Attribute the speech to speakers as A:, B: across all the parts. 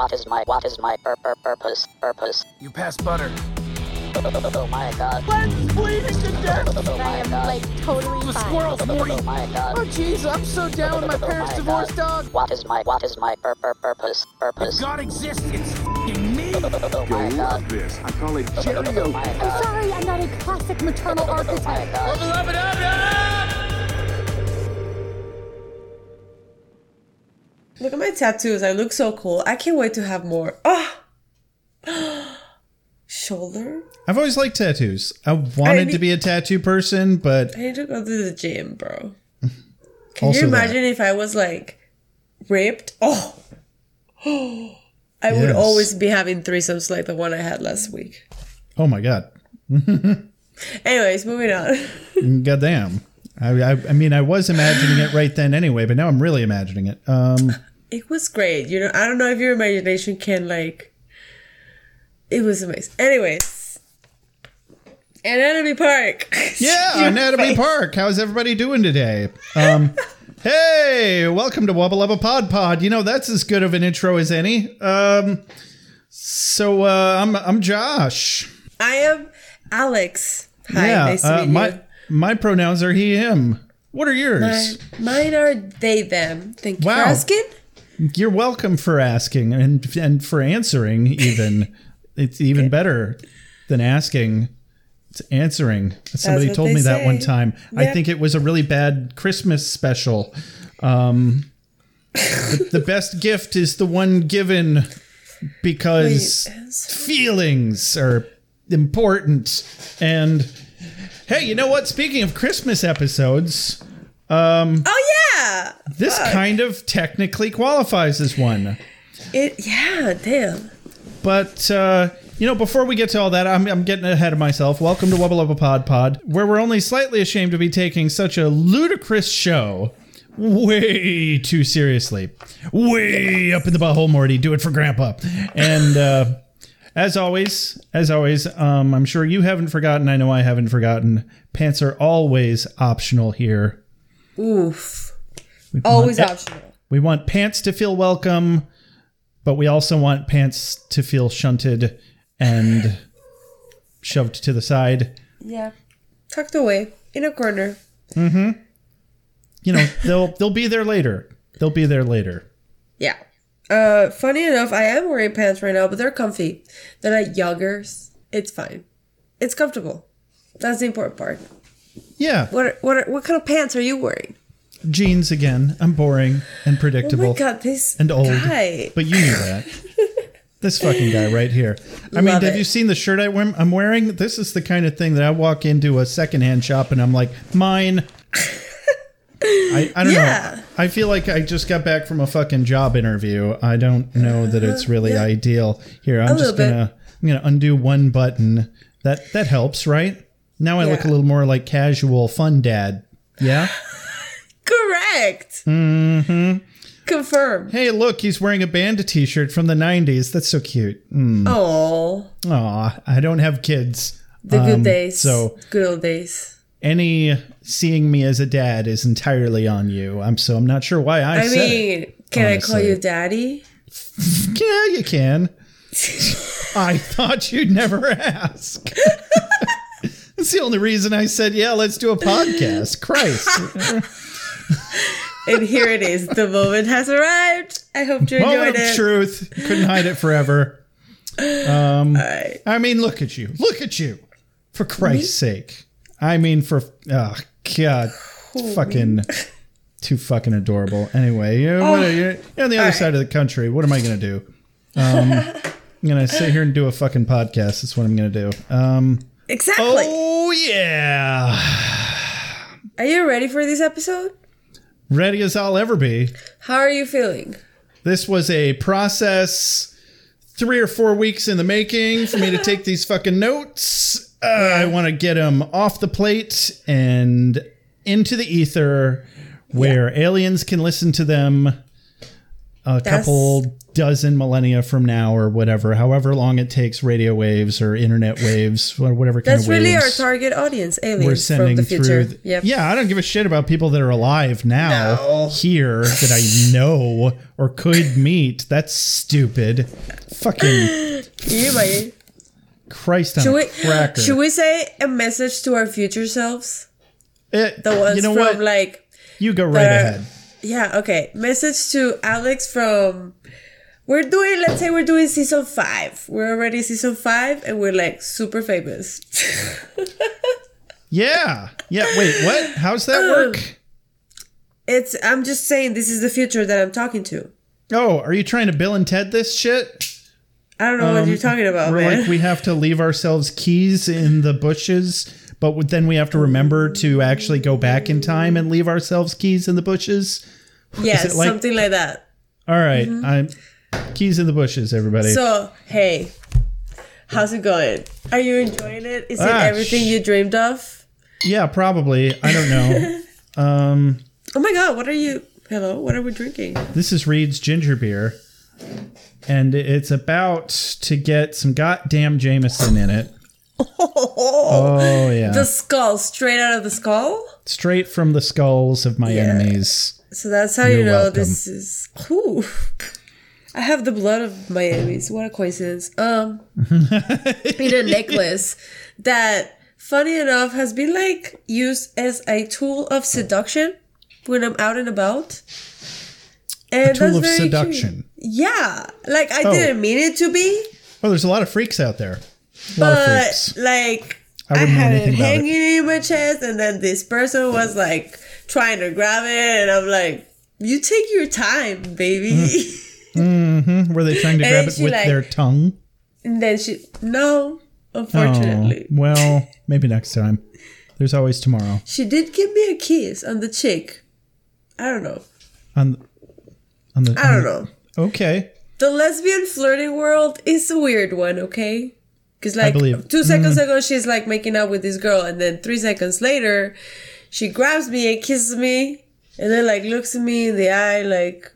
A: what is my what is my pur- pur- purpose purpose?
B: You passed butter.
A: Oh my god.
B: Len's bleeding to death.
A: Oh
C: I am
A: god.
C: like totally
B: The
C: fine.
B: squirrel's Morty.
A: Oh my god.
B: Oh jeez, I'm so down with my oh parents'
A: my
B: divorce,
A: God.
B: dog.
A: What is my what is my pur- pur- purpose purpose?
B: If God exists, it's f***ing me.
A: Oh my
D: You'll
A: god.
D: love this. I call it
A: Oh
D: Cheerio.
A: my
C: I'm sorry, I'm not a classic maternal archetype.
A: Oh, my
C: archetype.
A: god.
E: Look at my tattoos. I look so cool. I can't wait to have more. Ah! Shoulder?
F: I've always liked tattoos. I wanted
E: I
F: to be a tattoo person, but
E: I need to go to the gym, bro. Can you
F: that.
E: imagine if I was like ripped? Oh. I would always be having threesomes like the one I had last week.
F: oh my god,
E: Anyways, moving on.
F: goddamn. I, I, I mean, I was imagining it right then anyway, but now I'm really imagining it. Um,
E: It was great. You know, I don't know if your imagination can like. It was amazing. Anyways, Anatomy Park.
F: yeah, Anatomy
E: face.
F: Park. How's everybody doing today? Um, hey, welcome to Wubba Lubba Pod Pod. You know that's as good of an intro as any. Um, so uh, I'm I'm Josh.
E: I am Alex. Hi,
F: yeah,
E: nice to
F: uh,
E: meet
F: my
E: you.
F: my pronouns are he him. What are yours?
E: My, mine are they them. Thank you
F: Wow.
E: for asking.
F: You're welcome for asking and and for answering. Even it's even better than asking. It's answering. Somebody told me that one
E: say.
F: time. I think it was a really bad Christmas special. Um, the, the best gift is the one given because
E: Wait,
F: feelings are important. And hey, you know what? Speaking of Christmas episodes,
E: Oh yeah.
F: this kind of technically qualifies as one.
E: It yeah, damn.
F: But uh, you know, before we get to all that, I'm, I'm getting ahead of myself. Welcome to Wubba Lubba Pod Pod, where we're only slightly ashamed to be taking such a ludicrous show way too seriously. Way up in the butthole, Morty. Do it for Grandpa. And uh, as always, as always, um, I'm sure you haven't forgotten. I know I haven't forgotten. Pants are always optional here.
E: Oof.
F: We
E: Always
F: want-
E: optional.
F: we want pants to feel welcome, but we also want pants to feel shunted and shoved to the side.
E: Yeah. Tucked away in a corner. Mm-hmm.
F: You know, they'll they'll be there later. They'll be there later.
E: Yeah. Uh, funny enough, I am wearing pants right now, but they're comfy. They're like joggers. It's fine. It's comfortable. That's the important part.
F: Yeah,
E: What are, what are, what kind of pants are you wearing?
F: jeans again. I'm boring and predictable.
E: Oh my god, this
F: and old.
E: guy.
F: But you knew that. this fucking guy right here. I mean,
E: Love
F: have you seen the shirt I wear, I'm wearing? This is the kind of thing that I walk into a secondhand shop and I'm like, mine. I, I don't
E: Yeah.
F: know. I feel like I just got back from a fucking job interview. I don't know that it's really
E: Uh-huh. yeah.
F: ideal. Here, I'm just
E: little bit.
F: gonna I'm gonna undo one button. That that helps, right? Now I look a little more like casual fun dad. Yeah.
E: Correct. Mm-hmm. Confirm.
F: hey, look, he's wearing a band t-shirt from the '90s. That's so cute. Mm.
E: Oh,
F: Aw, I don't have kids.
E: the good
F: Um,
E: days.
F: So
E: good old days.
F: any seeing me as a dad is entirely on you. I'm so I'm not sure why I,
E: I
F: said it.
E: mean, can I call you daddy?
F: Yeah, you can. I thought you'd never ask. That's the only reason I said, yeah, let's do a podcast. Christ.
E: And here it is. The moment has arrived. I hope you enjoyed
F: Moment of
E: it.
F: truth. Couldn't hide it forever. Um,
E: Alright.
F: I mean, look at you. Look at you. For Christ's sake. I mean, for, oh, God. Fucking, too fucking adorable. Anyway, you what are- you're, you're on the other
E: Alright.
F: side of the country. What am I going to do? Um, I'm going to sit here and do a fucking podcast. That's what I'm going to do. Um,
E: Exactly.
F: oh, yeah.
E: Are you ready for this episode?
F: Ready as I'll ever be.
E: How are you feeling?
F: This was a process three or four weeks in the making for me to take these fucking notes. Uh, I want to get them off the plate and into the ether where aliens can listen to them a couple dozen millennia from now or whatever, however long it takes radio waves or internet waves or whatever kind
E: That's
F: of
E: really our target audience, aliens
F: we're
E: aliens
F: sending
E: from the future.
F: through. th-
E: yep.
F: Yeah, I don't give a shit about people that are alive now
E: No.
F: here that I know or could meet. That's stupid. Fucking
E: You might.
F: Christ on
E: Should we,
F: cracker.
E: should we say a message to our future selves?
F: Eh,
E: The ones
F: you know
E: from
F: what?
E: like
F: you go right ahead.
E: Yeah, okay. Message to Alex from we're doing let's say we're doing season five. We're already season five and we're like super famous.
F: Yeah. Yeah. Wait, what? How's that work?
E: it's I'm just saying this is the future that I'm talking to.
F: Oh, are you trying to Bill and Ted this shit?
E: I don't know what you're talking about,
F: Um, We're
E: man.
F: like we have to leave ourselves keys in the bushes, but then we have to remember to actually go back in time and leave ourselves keys in the bushes.
E: yes,
F: like-
E: something like that.
F: All right, I'm keys in the bushes, everybody.
E: So, hey, how's it going? Are you enjoying it? Is it
F: Ah,
E: everything
F: sh-
E: you dreamed of?
F: yeah, probably. I don't know. um,
E: Oh my god, what are you? Hello, what are we drinking?
F: this is Reed's ginger beer, and it's about to get some goddamn Jameson in it. Oh yeah,
E: The skull, straight out of the skull.
F: straight from the skulls of my enemies.
E: So that's how you
F: You're
E: know
F: welcome.
E: this is. Ooh. I have the blood of Miami's. What a coincidence. Um, in a necklace that, funny enough, has been like used as a tool of seduction when I'm out and about. And
F: tool
E: that's
F: of
E: very
F: seduction.
E: cute. Yeah, like I
F: Oh.
E: didn't mean it to be,
F: Oh, there's a lot of freaks out there. A
E: but like
F: I
E: I, had it
F: about it.
E: hanging in my chest, and then this person was like trying to grab it, and I'm like, "You take your time, baby." Mm-hmm.
F: Were they trying to grab it with
E: like-
F: their tongue?
E: and then she, no,
F: Oh,
E: unfortunately,
F: well, maybe next time. There's always tomorrow.
E: she did give me a kiss on the cheek. I don't know.
F: On, on the.
E: I don't know.
F: Okay.
E: The lesbian flirting world is a weird one, okay? Because like two seconds mm. ago she's like making out with this girl, and then three seconds later, she grabs me and kisses me, and then like looks at me in the eye, like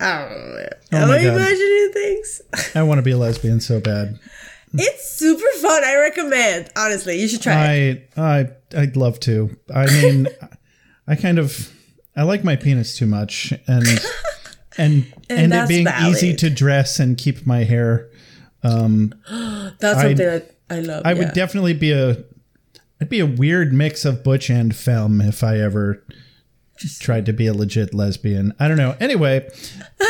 E: I don't know. Man. Am
F: Oh
E: I imagining things?
F: I want to be a lesbian so bad.
E: it's super fun. I recommend. Honestly, you should try it.
F: I I I'd love to. I mean, I kind of I like my penis too much, and and and, it
E: that's
F: being easy to dress and keep my hair.
E: Um, that's something that I love.
F: I
E: yeah.
F: would definitely be a. I'd be a weird mix of butch and femme if I ever tried to be a legit lesbian. I don't know. Anyway,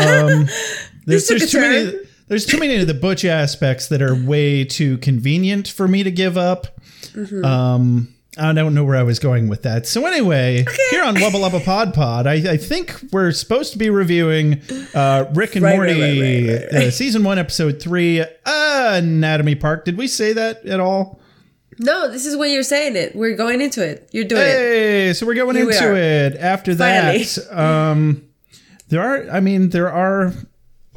F: um, there's there's too many. There's too many of the butch aspects that are way too convenient for me to give up.
E: Mm-hmm.
F: Um, I don't know where I was going with that. So anyway, here on Wubba Lubba Pod Pod, I, I think we're supposed to be reviewing uh, Rick and
E: Right,
F: Morty,
E: right, right,
F: Uh, season one, episode three, uh, Anatomy Park. Did we say that at all?
E: No, this is when you're saying it. We're going into it. You're doing it.
F: Hey, so we're going
E: Here
F: into
E: are.
F: it. After
E: Finally.
F: that, um, there are. I mean, there are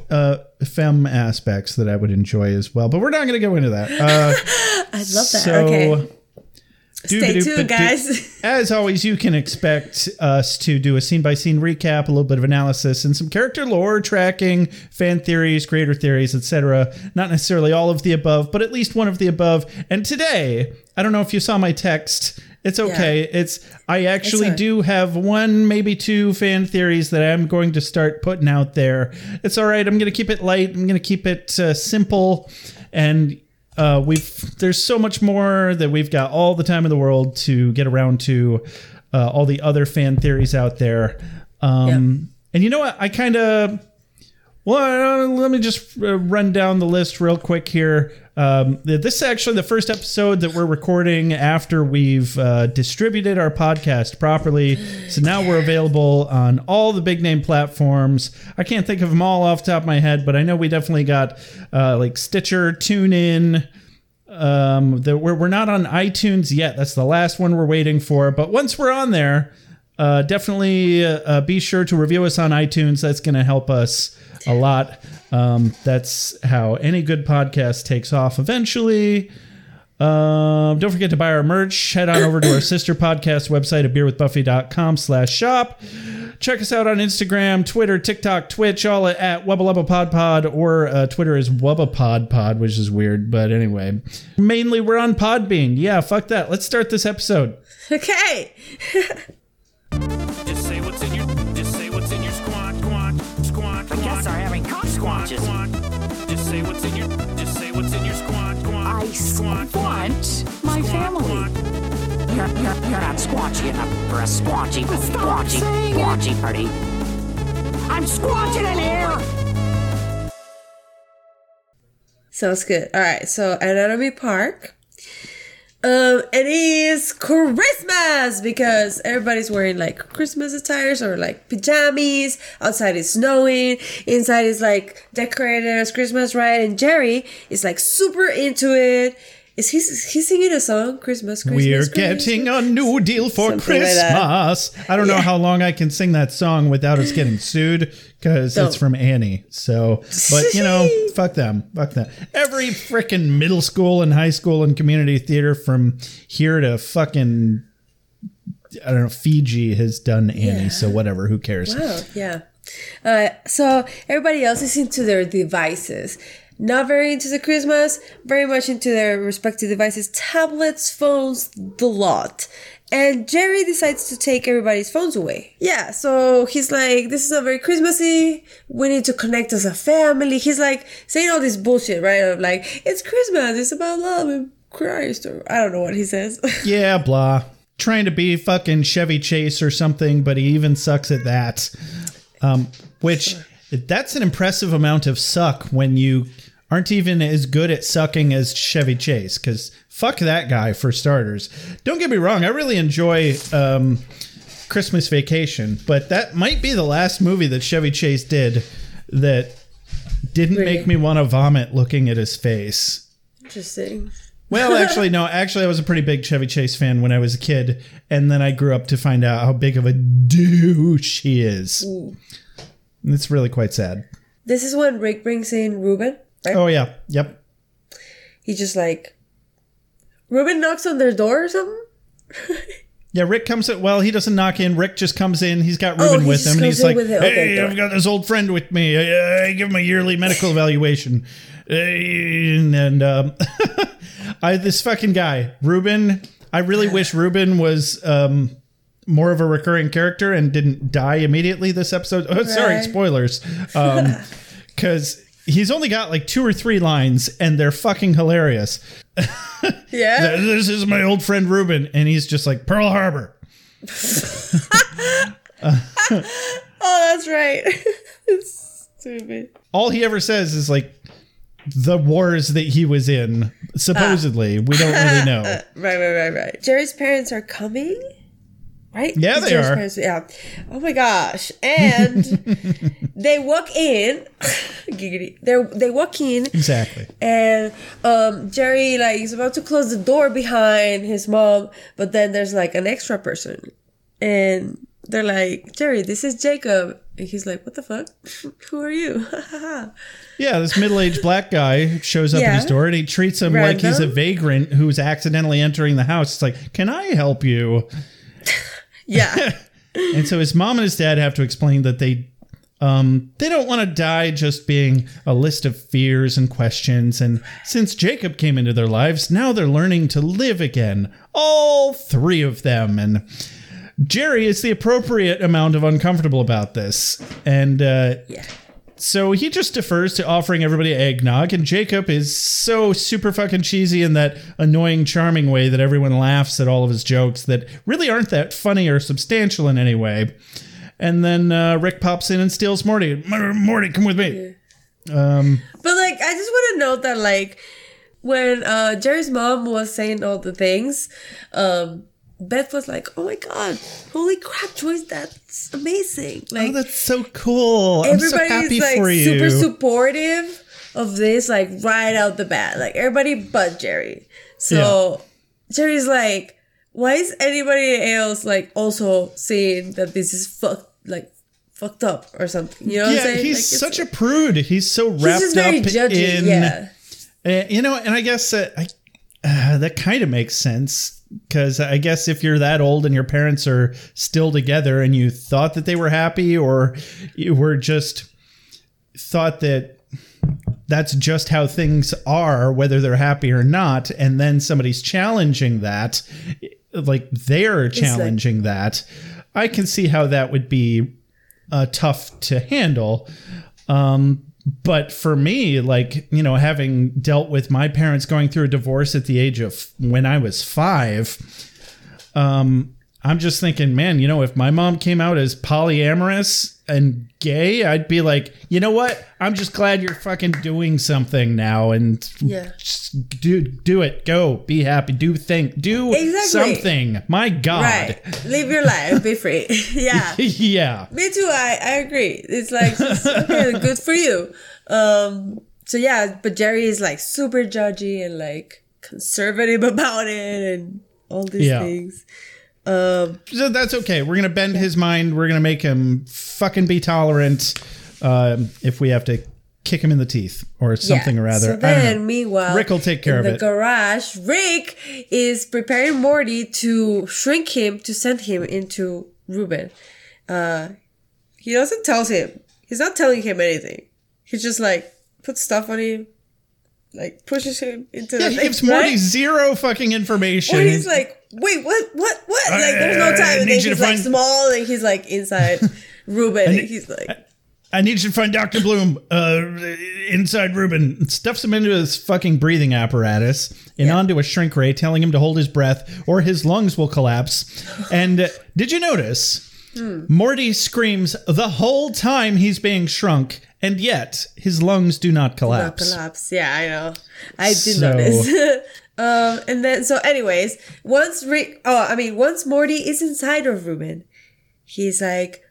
F: uh, femme aspects that I would enjoy as well, but we're not going to go into that. Uh,
E: I love that.
F: so,
E: okay. Stay tuned, guys.
F: As always, you can expect us to do a scene by scene recap, a little bit of analysis, and some character lore tracking, fan theories, creator theories, etc. Not necessarily all of the above, but at least one of the above. And today, I don't know if you saw my text. It's okay. It's I actually
E: alright.
F: do have one, maybe two fan theories that I'm going to start putting out there. It's all right. I'm going to keep it light. I'm going to keep it uh, simple, and uh, we've there's so much more that we've got all the time in the world to get around to uh, all the other fan theories out there. Um, And you know what? I kind of well, uh, let me just uh, run down the list real quick here. Um, this is actually the first episode that we're recording after we've uh, distributed our podcast properly. So now we're available on all the big name platforms. I can't think of them all off the top of my head, but I know we definitely got uh, like Stitcher, TuneIn. Um, the, we're, we're not on iTunes yet. That's the last one we're waiting for. But once we're on there, uh, definitely uh, uh, be sure to review us on iTunes. That's going to help us a lot. Um, that's how any good podcast takes off eventually. Um, don't forget to buy our merch. Head on over to our sister podcast website at beerwithbuffy.com slash shop. Check us out on Instagram, Twitter, TikTok, Twitch, all at Wubba Lubba Pod Pod, or uh, Twitter is Wubba Pod Pod, which is weird, but anyway. Mainly, we're on Podbean. Yeah, fuck that. Let's start this episode.
E: Okay.
D: squad
G: squatches.
D: squad. Just say what's in your just say what's in your squad squad
G: I
D: squad
G: squat my family. You're, you're, you're not squatchy enough for a squatchy,
C: Stop
G: squatchy, squatchy party. I'm squatching in here!
E: Sounds good. All right. So Anatomy Park. Um, it is Christmas because everybody's wearing like Christmas attires or like pajamas. Outside is snowing. Inside is like decorated as Christmas, right? And Jerry is like super into it. Is he he's singing a song? Christmas, Christmas.
F: We're
E: Christmas?
F: getting a new deal for
E: Something like.
F: Christmas. I don't know how long I can sing that song without us getting sued because it's from Annie. So, but you know, fuck them. Fuck them. Every freaking middle school and high school and community theater from here to fucking, I don't know, Fiji has done Annie. So, whatever. Who cares?
E: Wow, yeah. Uh, so everybody else is into their devices. Not very into the Christmas, very much into their respective devices, tablets, phones, the lot. And Jerry decides to take everybody's phones away. Yeah, so he's like, this is not very Christmassy. We need to connect as a family. He's like saying all this bullshit, right? Of like, it's Christmas, it's about love and Christ, or I don't know what he says.
F: Yeah, blah. Trying to be fucking Chevy Chase or something, but he even sucks at that. Um, which that's an impressive amount of suck when you aren't even as good at sucking as Chevy Chase. Because fuck that guy for starters. Don't get me wrong, I really enjoy um, Christmas Vacation, but that might be the last movie that Chevy Chase did that didn't
E: Really?
F: make me want to vomit looking at his face.
E: Interesting.
F: Well, actually, no. Actually, I was a pretty big Chevy Chase fan when I was a kid, and then I grew up to find out how big of a douche he is. And It's really quite sad.
E: This is when Rick brings in Ruben, right?
F: Oh yeah, yep.
E: He just like Ruben knocks on their door or something.
F: Yeah, Rick comes in. Well, he doesn't knock in. Rick just comes in. He's got
E: Oh,
F: Ruben
E: he
F: with him, and he's like, "Hey,
E: Okay,
F: I've got this old friend with me. I, I give him a yearly medical evaluation." And, and um, I this fucking guy, Ruben. I really wish Ruben was um, more of a recurring character and didn't die immediately this episode. Oh, sorry,
E: Right.
F: spoilers. Um, because he's only got like two or three lines, and they're fucking hilarious.
E: Yeah.
F: This is my old friend Ruben, and he's just like Pearl Harbor.
E: Oh, that's right. it's stupid.
F: all he ever says is like the wars that he was in supposedly we don't really know uh,
E: Right, right, right, right. Jerry's parents are coming, right?
F: Yeah, they are.
E: Parents, yeah. Oh my gosh! And they walk in. giggity. They they walk in,
F: exactly
E: and um, Jerry like is about to close the door behind his mom, but then there's like an extra person, and they're like, Jerry, this is Jacob, and he's like, What the fuck? Who are you?
F: yeah this middle-aged black guy shows up at his door and he treats him like he's a vagrant who's accidentally entering the house it's like can i help you
E: yeah.
F: and so his mom and his dad have to explain that they um, they don't want to die just being a list of fears and questions. And since Jacob came into their lives, now they're learning to live again. All three of them. And Jerry is the appropriate amount of uncomfortable about this. And uh,
E: Yeah.
F: So he just defers to offering everybody eggnog, and Jacob is so super fucking cheesy in that annoying, charming way that everyone laughs at all of his jokes that really aren't that funny or substantial in any way. And then uh, Rick pops in and steals Morty. Morty, come with me.
E: But like, I just want to note that like when uh Jerry's mom was saying all the things, um, Beth was like, "Oh my god, holy crap, Joyce, that's amazing!" Like
F: Oh, that's so cool. I'm so
E: everybody's
F: happy
E: like
F: for you.
E: super supportive of this, like right out the bat, like everybody but Jerry. So Jerry's like, why is anybody else like also saying that this is fucked, like fucked up or something? You know what I'm
F: yeah, he's
E: Like,
F: such a prude. He's so
E: He's
F: wrapped
E: very
F: up
E: judgy.
F: in
E: yeah.
F: Uh, you know, and I guess uh, I, uh, that kind of makes sense. Because I guess if you're that old and your parents are still together and you thought that they were happy, or you were just thought that that's just how things are, whether they're happy or not, and then somebody's challenging that, like they're challenging that, I can see how that would be uh, tough to handle. Um, but for me, like, you know, having dealt with my parents going through a divorce at the age of when I was five, um, I'm just thinking, man, you know, if my mom came out as polyamorous and gay, I'd be like, you know what? I'm just glad you're fucking doing something now and
E: Yeah.
F: just do do it. Go. Be happy. Do think. Do
E: Exactly.
F: something. My God.
E: Right. Live your life. Be free. yeah.
F: yeah.
E: Me too. I, I agree. It's like just, okay, good for you. Um. So yeah, but Jerry is like super judgy and like conservative about it and all these
F: Yeah.
E: things. Um.
F: So that's okay. We're gonna bend his mind. We're gonna make him fucking be tolerant. Um, if we have to kick him in the teeth or something
E: yeah.
F: or rather.
E: So then, meanwhile,
F: Rick will take care of
E: the
F: it.
E: The garage, Rick is preparing Morty to shrink him to send him into Ruben. Uh, he doesn't tell him. He's not telling him anything. He's just like put stuff on him, like pushes him into
F: yeah,
E: the
F: he
E: thing,
F: gives Morty
E: right?
F: zero fucking information.
E: Or he's like, wait, what, what, what? Like, there's no time. And then he's like
F: find-
E: small, and he's like inside Ruben, and
F: need-
E: he's like,
F: I need you to find Dr. Bloom uh, inside Ruben. Stuffs him into his fucking breathing apparatus and onto a shrink ray, telling him to hold his breath or his lungs will collapse. And uh, did you notice?
E: Hmm.
F: Morty screams the whole time he's being shrunk, and yet his lungs do not
E: not
F: collapse.
E: collapse. Yeah, I know. I did
F: So-
E: notice. um, and then so, anyways, once Rick, oh, I mean, once Morty is inside of Ruben, he's like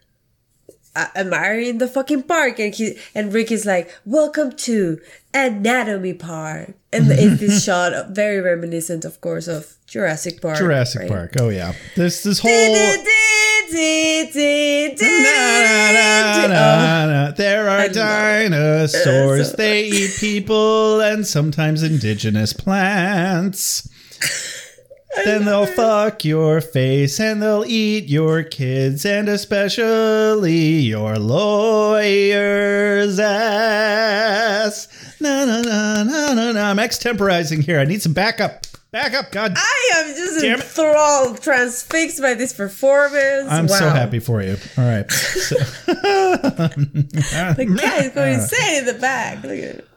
E: uh, admiring the fucking park, and he and Rick is like, "Welcome to Anatomy Park," and it's this shot, very reminiscent, of course, of Jurassic Park.
F: Jurassic
E: right?
F: Park. Oh yeah, this this whole. There are
E: I love it.
F: dinosaurs. They eat people and sometimes indigenous plants. then they'll fuck your face and they'll eat your kids and especially your lawyer's ass. Na na na na na na. I'm extemporizing here. I need some backup. Backup, God.
E: I am just
F: Damn it.
E: enthralled, transfixed by this performance.
F: I'm so happy for you. All right. So-
E: The is going insane in the back. Look at it.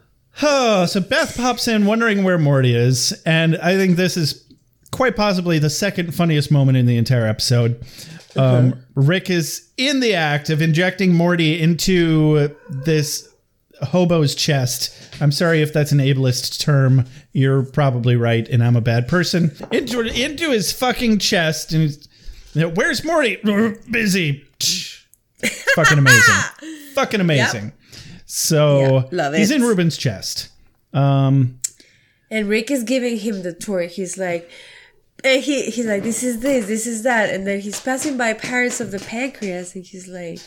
F: Oh, so Beth pops in wondering where Morty is, and I think this is quite possibly the second funniest moment in the entire episode. Um, Rick is in the act of injecting Morty into this hobo's chest. I'm sorry if that's an ableist term. You're probably right, and I'm a bad person. Into into his fucking chest, and he's, you know, where's Morty? Busy. fucking amazing. fucking amazing. So
E: Yeah,
F: he's in Ruben's chest. Um,
E: And Rick is giving him the tour. He's like, and he he's like, this is this, this is that, and then he's passing by Pirates of the Pancreas, and he's like,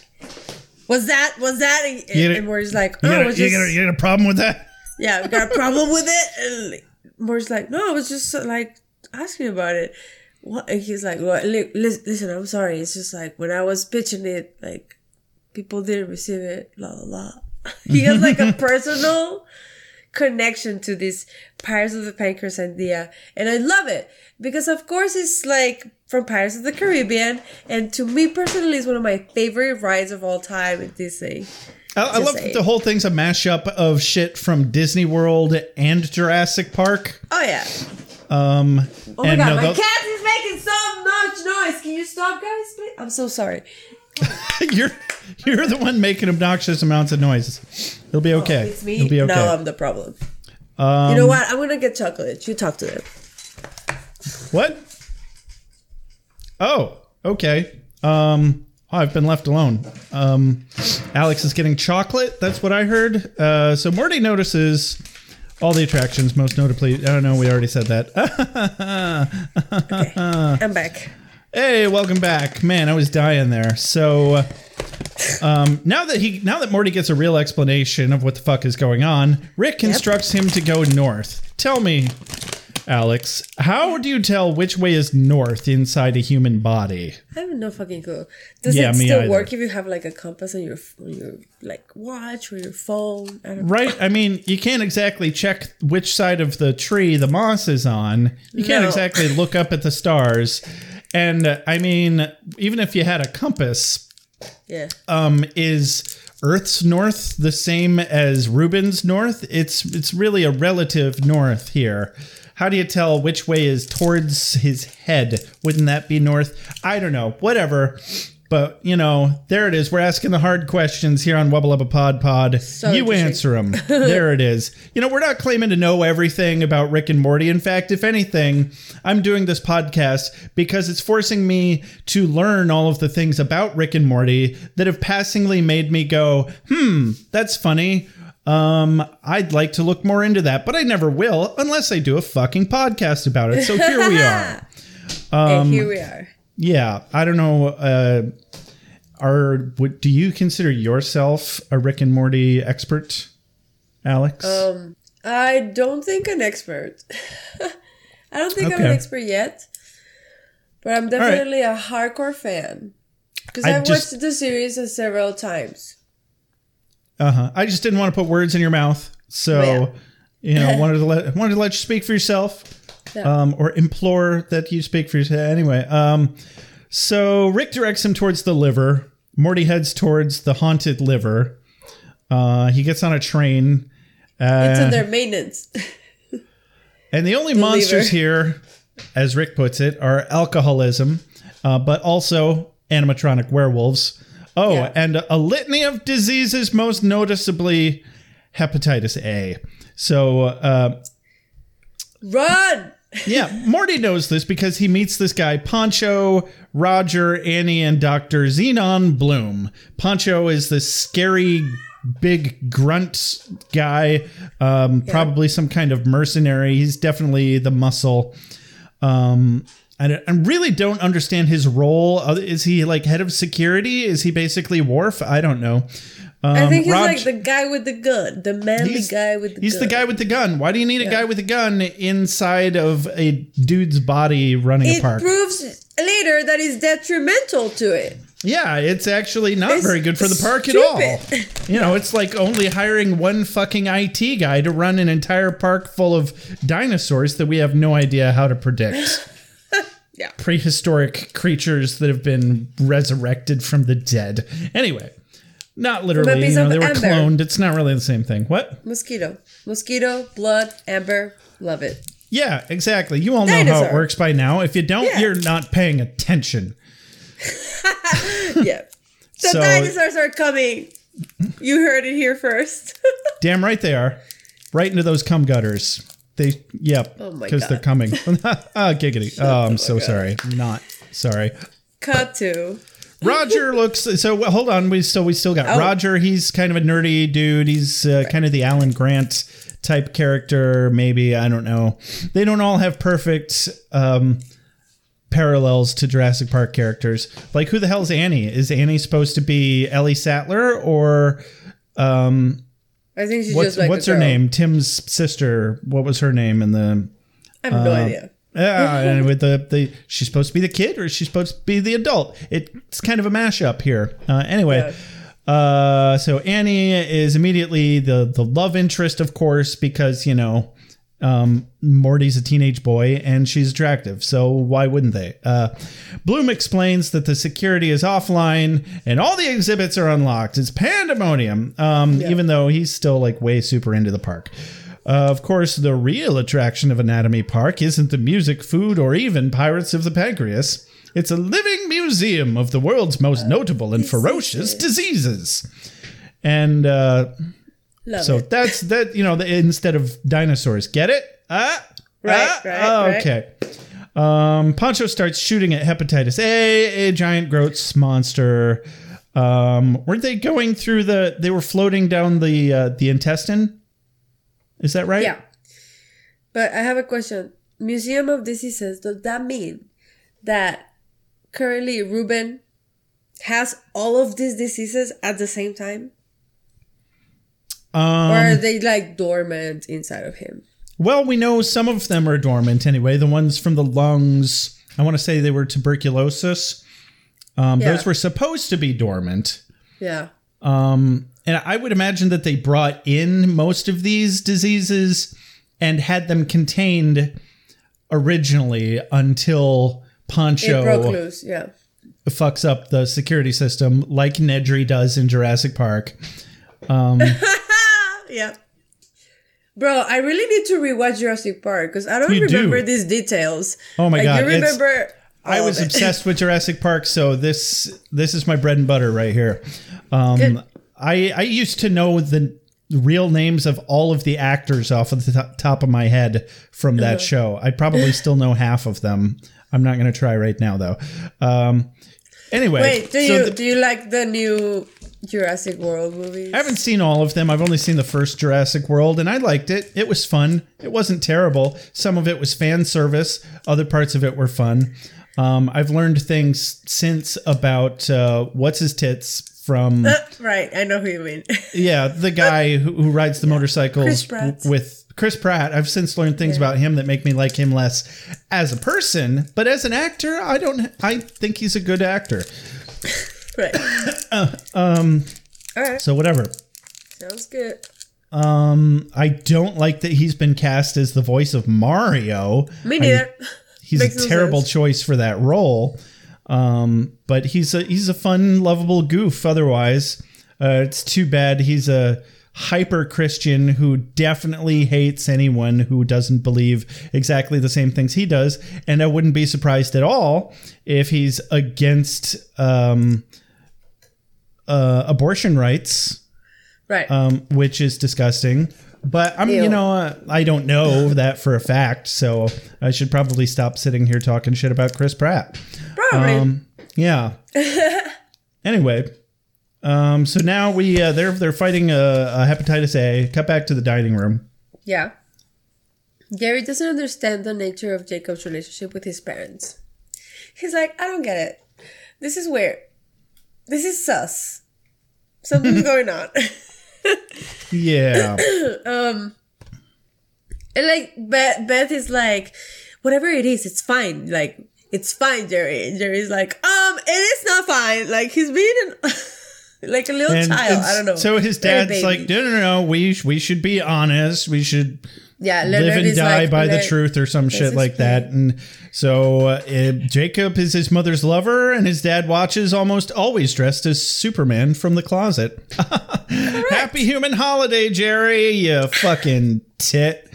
E: "What's that? was that?" And,
F: You got
E: and Morty's like,
F: you,
E: "Oh,
F: got
E: it
F: a,
E: was
F: you,
E: just
F: got a, you got a problem with that?
E: yeah, we got a problem with it." And Morty's like, "No, I was just uh, like asking about it." What? And he's like, well, li- "Listen, I'm sorry. It's just like when I was pitching it, like people didn't receive it. La la la." he has like a personal connection to this Pirates of the Pancreas idea. And I love it because, of course, it's like from Pirates of the Caribbean. And to me personally, it's one of my favorite rides of all time at Disney.
F: I, I love that the whole thing's a mashup of shit from Disney World and Jurassic Park.
E: Oh, yeah.
F: Um,
E: Oh my god,
F: no,
E: my
F: they'll-
E: cat is making so much noise. Can you stop, guys? Please? I'm so sorry.
F: you're you're the one making obnoxious amounts of noise. It'll be okay.
E: Oh, It's me.
F: It'll be okay. Um,
E: Now I'm the problem. you know what? I'm going to get chocolate. You talk to them.
F: What? Oh, okay. Um, oh, I've been left alone. Um, Alex is getting chocolate. That's what I heard. Uh, so Morty notices all the attractions, most notably. I don't know. We already said that.
E: Okay. I'm back.
F: hey, welcome back, man. I was dying there. So. Um, now that he, now that Morty gets a real explanation of what the fuck is going on, Rick instructs him to go north. Tell me, Alex, how do you tell which way is north inside a human body?
E: I have no fucking clue. Does
F: Yeah,
E: it still
F: either.
E: work if you have like a compass on your on your like watch or your phone? I
F: Right? I mean, you can't exactly check which side of the tree the moss is on. You can't
E: No.
F: exactly look up at the stars. And uh, I mean, even if you had a compass,
E: Yeah.
F: um, is Earth's north the same as Ruben's north? It's it's really a relative north here. How do you tell which way is towards his head? Wouldn't that be north? I don't know. Whatever. But you know, there it is. We're asking the hard questions here on Wubba Lubba Pod Pod.
E: So
F: you answer them. there it is. You know, we're not claiming to know everything about Rick and Morty. In fact, if anything, I'm doing this podcast because it's forcing me to learn all of the things about Rick and Morty that have passingly made me go, "Hmm, that's funny." Um, I'd like to look more into that, but I never will unless I do a fucking podcast about it. So here we are. Um,
E: and here we are.
F: Yeah, I don't know. Uh, are what do you consider yourself a Rick and Morty expert, Alex?
E: Um, I don't think an expert. I don't think I'm an expert yet, but I'm definitely a hardcore fan because I've
F: just-
E: watched the series several times.
F: Uh huh. I just didn't want to put words in your mouth, so
E: Yeah.
F: you know wanted to let wanted to let you speak for yourself,
E: Yeah.
F: um, or implore that you speak for yourself. Anyway, um, so Rick directs him towards the liver. Morty heads towards the haunted liver. Uh, he gets on a train.
E: It's
F: Uh,
E: under maintenance.
F: And the only
E: The
F: monsters
E: lever.
F: here, as Rick puts it, are alcoholism, uh, but also animatronic werewolves. Oh,
E: Yeah.
F: and a litany of diseases, most noticeably hepatitis A. So, uh,
E: Run!
F: yeah, Morty knows this because he meets this guy, Poncho, Roger, Annie, and Dr. Xenon Bloom. Poncho is this scary, big grunt guy, um, probably some kind of mercenary. He's definitely the muscle. Um, I, I really don't understand his role. Uh, Is he like head of security? Is he basically Worf? I don't know. Um,
E: I think he's
F: Rog-
E: like the guy with the gun, the manly guy with the
F: He's
E: gun.
F: the guy with the gun. Why do you need a guy with a gun inside of a dude's body running a
E: It proves later that it's detrimental to it.
F: yeah, it's actually not
E: It's
F: very good for the park at all. You know, it's like only hiring one fucking IT guy to run an entire park full of dinosaurs that we have no idea how to predict.
E: Yeah.
F: Prehistoric creatures that have been resurrected from the dead. Anyway, not literally. You know, they were
E: amber.
F: cloned. It's not really the same thing. What?
E: Mosquito. Mosquito, blood, amber. Love it.
F: Yeah, exactly. You all know how it works by now. If you don't,
E: Yeah.
F: you're not paying attention.
E: Yeah. The
F: So-
E: dinosaurs are coming. You heard it here first.
F: Damn right they are. Right into those cum gutters. They, yep,
E: Oh
F: because they're coming. ah, giggity. Oh, I'm so sorry. Not sorry.
E: Cut to.
F: Roger looks so. well, Hold on, we still we still got
E: Oh.
F: Roger. He's kind of a nerdy dude. He's uh, kind of the Alan Grant type character. Maybe I don't know. They don't all have perfect um, parallels to Jurassic Park characters. Like who the hell's Annie? Is Annie supposed to be Ellie Sattler or um,
E: I think she's
F: what's
E: just like
F: what's her name? Tim's sister. What was her name in the?
E: I have no idea.
F: Yeah, and with the, the she's supposed to be the kid or she's supposed to be the adult. It's kind of a mashup here. Uh, anyway, uh, so Annie is immediately the the love interest, of course, because you know um, Morty's a teenage boy and she's attractive. So why wouldn't they? Uh, Bloom explains that the security is offline and all the exhibits are unlocked. It's pandemonium. Um, Even though he's still like way super into the park. Uh, of course, the real attraction of Anatomy Park isn't the music, food, or even Pirates of the Pancreas. It's a living museum of the world's most notable and ferocious diseases. And uh,
E: Love
F: so
E: it.
F: that's that. You know, the, instead of dinosaurs, get it? Ah,
E: Right,
F: ah,
E: right,
F: ah,
E: right.
F: Okay. Um, Poncho starts shooting at hepatitis A, a giant groats monster. Um, weren't they going through the? They were floating down the uh, the intestine. Is that right?
E: Yeah. But I have a question. Museum of Diseases, does that mean that currently Ruben has all of these diseases at the same time?
F: Um,
E: or are they like dormant inside of him?
F: Well, we know some of them are dormant anyway. The ones from the lungs, I want to say they were tuberculosis. Um,
E: Yeah.
F: Those were supposed to be dormant.
E: Yeah.
F: Um, and I would imagine that they brought in most of these diseases and had them contained originally until
E: broke loose. Yeah.
F: fucks up the security system like Nedry does in Jurassic Park.
E: Yeah. Bro, I really need to rewatch Jurassic Park because I don't
F: You do.
E: remember these details.
F: Oh my
E: like,
F: God,
E: You remember?
F: I was obsessed with Jurassic Park, so this this is my bread and butter right here. Um, I I used to know the real names of all of the actors off of the to- top of my head from that
E: Uh-huh.
F: show. I probably still know half of them. I'm not going to try right now though. Um, anyway,
E: Wait, do
F: so
E: you
F: the-
E: do you like the new Jurassic World movies?
F: I haven't seen all of them. I've only seen the first Jurassic World, and I liked it. It was fun. It wasn't terrible. Some of it was fan service. Other parts of it were fun. Um, I've learned things since about uh, what's his tits from
E: right, I know who you mean.
F: yeah the guy who, who rides the motorcycles
E: Chris
F: with Chris Pratt. I've since learned things about him that make me like him less as a person, but as an actor, I don't. I think he's a good actor.
E: right.
F: Um.
E: All right.
F: So whatever.
E: Sounds good.
F: Um, I don't like that he's been cast as the voice of Mario.
E: Me neither.
F: He's
E: Makes
F: a terrible
E: sense.
F: choice for that role. Um, but he's a he's a fun, lovable goof. Otherwise, uh, it's too bad he's a hyper Christian who definitely hates anyone who doesn't believe exactly the same things he does. And I wouldn't be surprised at all if he's against um, uh, abortion rights
E: right.
F: um, which is disgusting. But I'm, you know, uh, I don't know that for a fact, so I should probably stop sitting here talking shit about Chris Pratt.
E: Probably.
F: Um, yeah. anyway, um, so now we uh, they're they're fighting a, a hepatitis A. Cut back to the dining room.
E: yeah. Gary doesn't understand the nature of Jacob's relationship with his parents. He's like, I don't get it. This is weird. This is sus. Something's going on.
F: Yeah, um,
E: and like Beth, Beth is like, whatever it is, it's fine. Like it's fine, Jerry. And Jerry's like, um, it is not fine. Like he's being an, like a little
F: and,
E: child.
F: and
E: I don't know.
F: So his dad's like, no, no, no, no. We we should be honest. We should
E: yeah,
F: live and die
E: like,
F: by the truth or some shit like that. And so uh, uh, Jacob is his mother's lover, and his dad watches almost always dressed as Superman from the closet. Happy human holiday, Jerry, you fucking tit.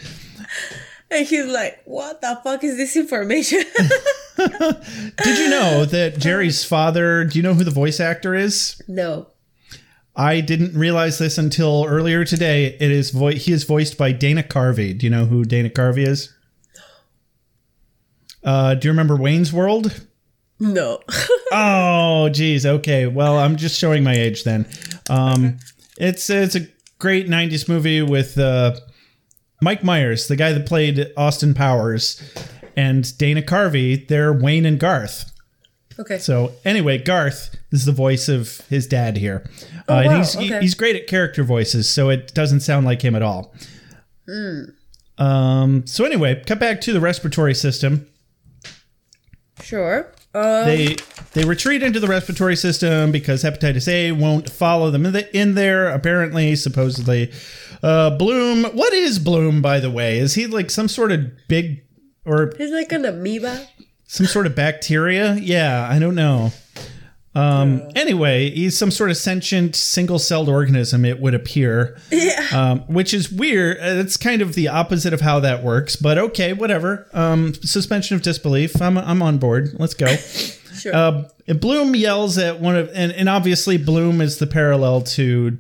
E: And he's like, what the fuck is this information?
F: Did you know that Jerry's father, do you know who the voice actor is?
E: no.
F: I didn't realize this until earlier today. It is vo- he is voiced by Dana Carvey. Do you know who Dana Carvey is? Uh, do you remember Wayne's World?
E: No.
F: Oh, geez. Okay. Well, I'm just showing my age then. Um, it's it's a great '90s movie with uh, Mike Myers, the guy that played Austin Powers, and Dana Carvey. They're Wayne and Garth.
E: Okay.
F: So anyway, Garth is the voice of his dad here, uh, and
E: wow,
F: he's he- he's great at character voices, so it doesn't sound like him at all.
E: Hmm.
F: Um. So anyway, cut back to the respiratory system.
E: Sure. Um,
F: they they retreat into the respiratory system because hepatitis A won't follow them in, the, in there. Apparently, supposedly, uh, Bloom. What is Bloom, by the way? Is he like some sort of big or
E: he's like an amoeba.
F: Some sort of bacteria? Yeah, I don't know. Um, anyway, he's some sort of sentient single-celled organism. It would appear,
E: Yeah.
F: um, which is weird. Uh, It's kind of the opposite of how that works, but okay, whatever. Um, suspension of disbelief. I'm I'm on board. Let's go.
E: Sure.
F: Uh, Bloom yells at one of, and, and obviously Bloom is the parallel to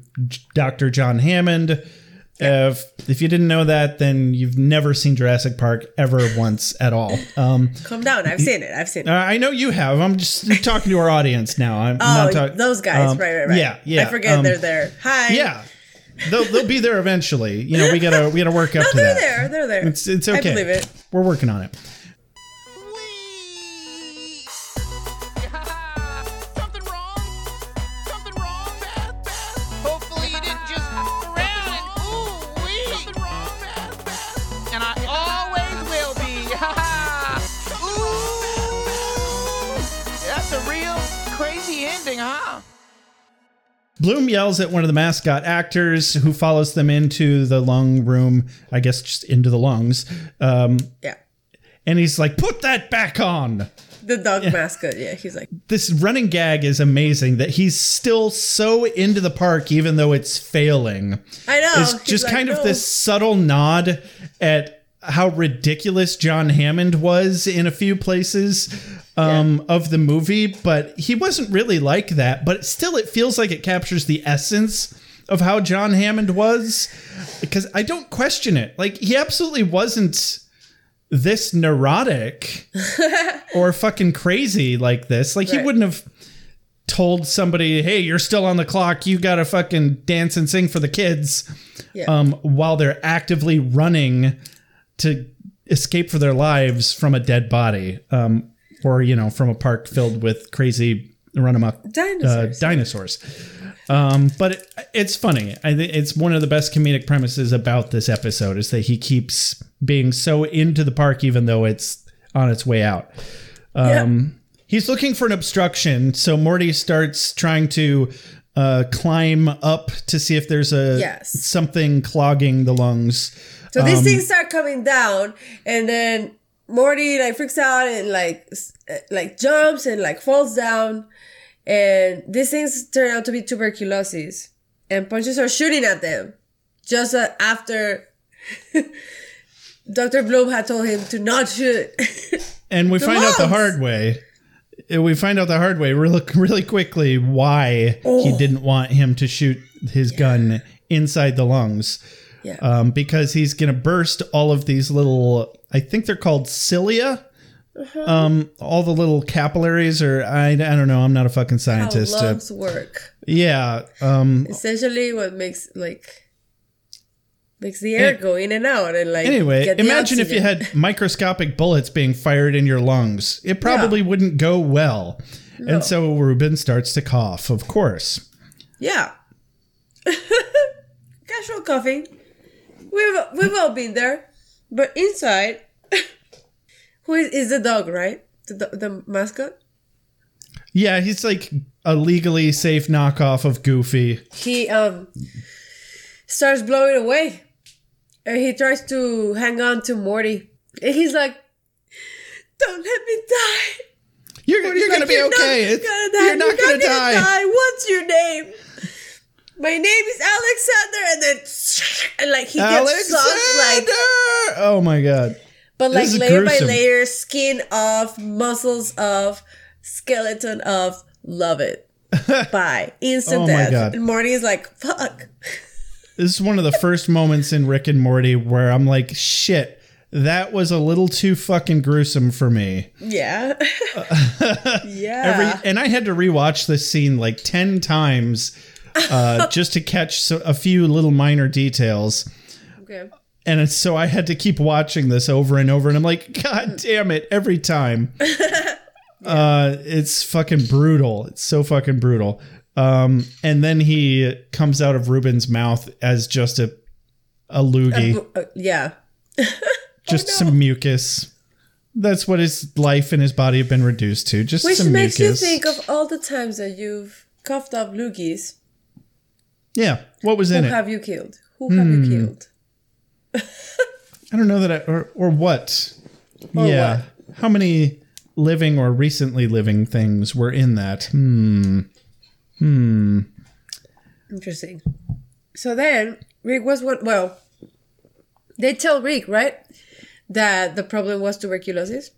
F: Dr. John Hammond. If if you didn't know that, then you've never seen Jurassic Park ever once at all. Um,
E: Calm down. I've seen it. I've seen it.
F: uh, I know you have. I'm just talking to our audience now. I'm
E: oh,
F: not talking.
E: those guys.
F: um,
E: right, right, right.
F: Yeah, yeah.
E: I forget
F: um,
E: they're there. Hi.
F: Yeah, they'll they'll be there eventually. You know, we gotta we gotta work up
E: No,
F: to
E: they're
F: that.
E: there. They're there.
F: It's it's okay.
E: I believe it.
F: We're working on it.
H: Huh?
F: Bloom yells at one of the mascot actors who follows them into the lung room, I guess just into the lungs. Um,
E: Yeah.
F: and he's like, put that back on.
E: The dog mascot. Yeah, he's like,
F: This running gag is amazing that he's still so into the park, even though it's failing.
E: I know.
F: It's just
E: like,
F: kind of this subtle nod at how ridiculous John Hammond was in a few places um, of the movie, but he wasn't really like that. But still, it feels like it captures the essence of how John Hammond was because I don't question it. Like, he absolutely wasn't this neurotic or fucking crazy like this. Like, he wouldn't have told somebody, "Hey, you're still on the clock. You got to fucking dance and sing for the kids."
E: Yeah.
F: Um, while they're actively running to escape for their lives from a dead body, um, or you know, from a park filled with crazy run amok
E: Dinosaurs.
F: Uh, dinosaurs. Um, but it, it's funny. I think it's one of the best comedic premises about this episode is that he keeps being so into the park, even though it's on its way out. Um, He's looking for an obstruction, so Morty starts trying to uh, climb up to see if there's a
E: Yes.
F: something clogging the lungs.
E: So these
F: Um,
E: things start coming down, and then Morty like freaks out and like uh, like jumps and like falls down, and these things turn out to be tuberculosis, and Poncho's are shooting at them, just uh, after Doctor Bloom had told him to not shoot.
F: and we
E: The
F: find out the hard way. We find out the hard way really, really quickly why he
E: Oh.
F: didn't want him to shoot his gun inside the lungs.
E: Yeah.
F: Um, because he's going to burst all of these little, I think they're called cilia.
E: Uh-huh.
F: Um, all the little capillaries, or I, I don't know. I'm not a fucking
E: How
F: scientist. Uh,
E: lungs work.
F: yeah. Um,
E: Essentially, what makes like makes the air go in and out and like.
F: Anyway, imagine if you had microscopic bullets being fired in your lungs. It probably wouldn't go well. And so Ruben starts to cough, of course.
E: Yeah. Casual coughing. We've we've all been there, but inside, who is, is the dog? Right, the the mascot.
F: Yeah, he's like a legally safe knockoff of Goofy.
E: He um starts blowing away, and he tries to hang on to Morty, and he's like, "Don't let me die."
F: You're,
E: Morty's
F: you're gonna be
E: "You're
F: okay.
E: Not gonna die.
F: You're not gonna, die.
E: What's your name? My name is Alexander, and then and like he gets
F: Alexander!
E: sucked like
F: oh my god.
E: But like layer
F: gruesome.
E: by layer, skin off, muscles off, skeleton off, love it. Bye. Instant
F: Oh my
E: death.
F: God.
E: And Morty's like, fuck.
F: This is one of the first moments in Rick and Morty where I'm like, shit, that was a little too fucking gruesome for me.
E: Yeah. yeah.
F: Every and I had to rewatch this scene like 10 times uh, just to catch so, a few little minor details.
E: okay.
F: And it's, so I had to keep watching this over and over. And I'm like, God damn it, every time. uh, it's fucking brutal. It's so fucking brutal. Um, and then he comes out of Ruben's mouth as just a, a loogie,
E: Uh, yeah.
F: just some mucus. That's what his life and his body have been reduced to. Just
E: Which makes
F: mucus.
E: you think of all the times that you've coughed up loogies.
F: Yeah. What was
E: Who
F: in it?
E: Who have you killed? Who have
F: Hmm.
E: you killed?
F: I don't know that I, or, or what.
E: Or
F: yeah. How many living or recently living things were in that? Hmm. Hmm.
E: Interesting. So then Rick was what? Well, they tell Rick right that the problem was tuberculosis.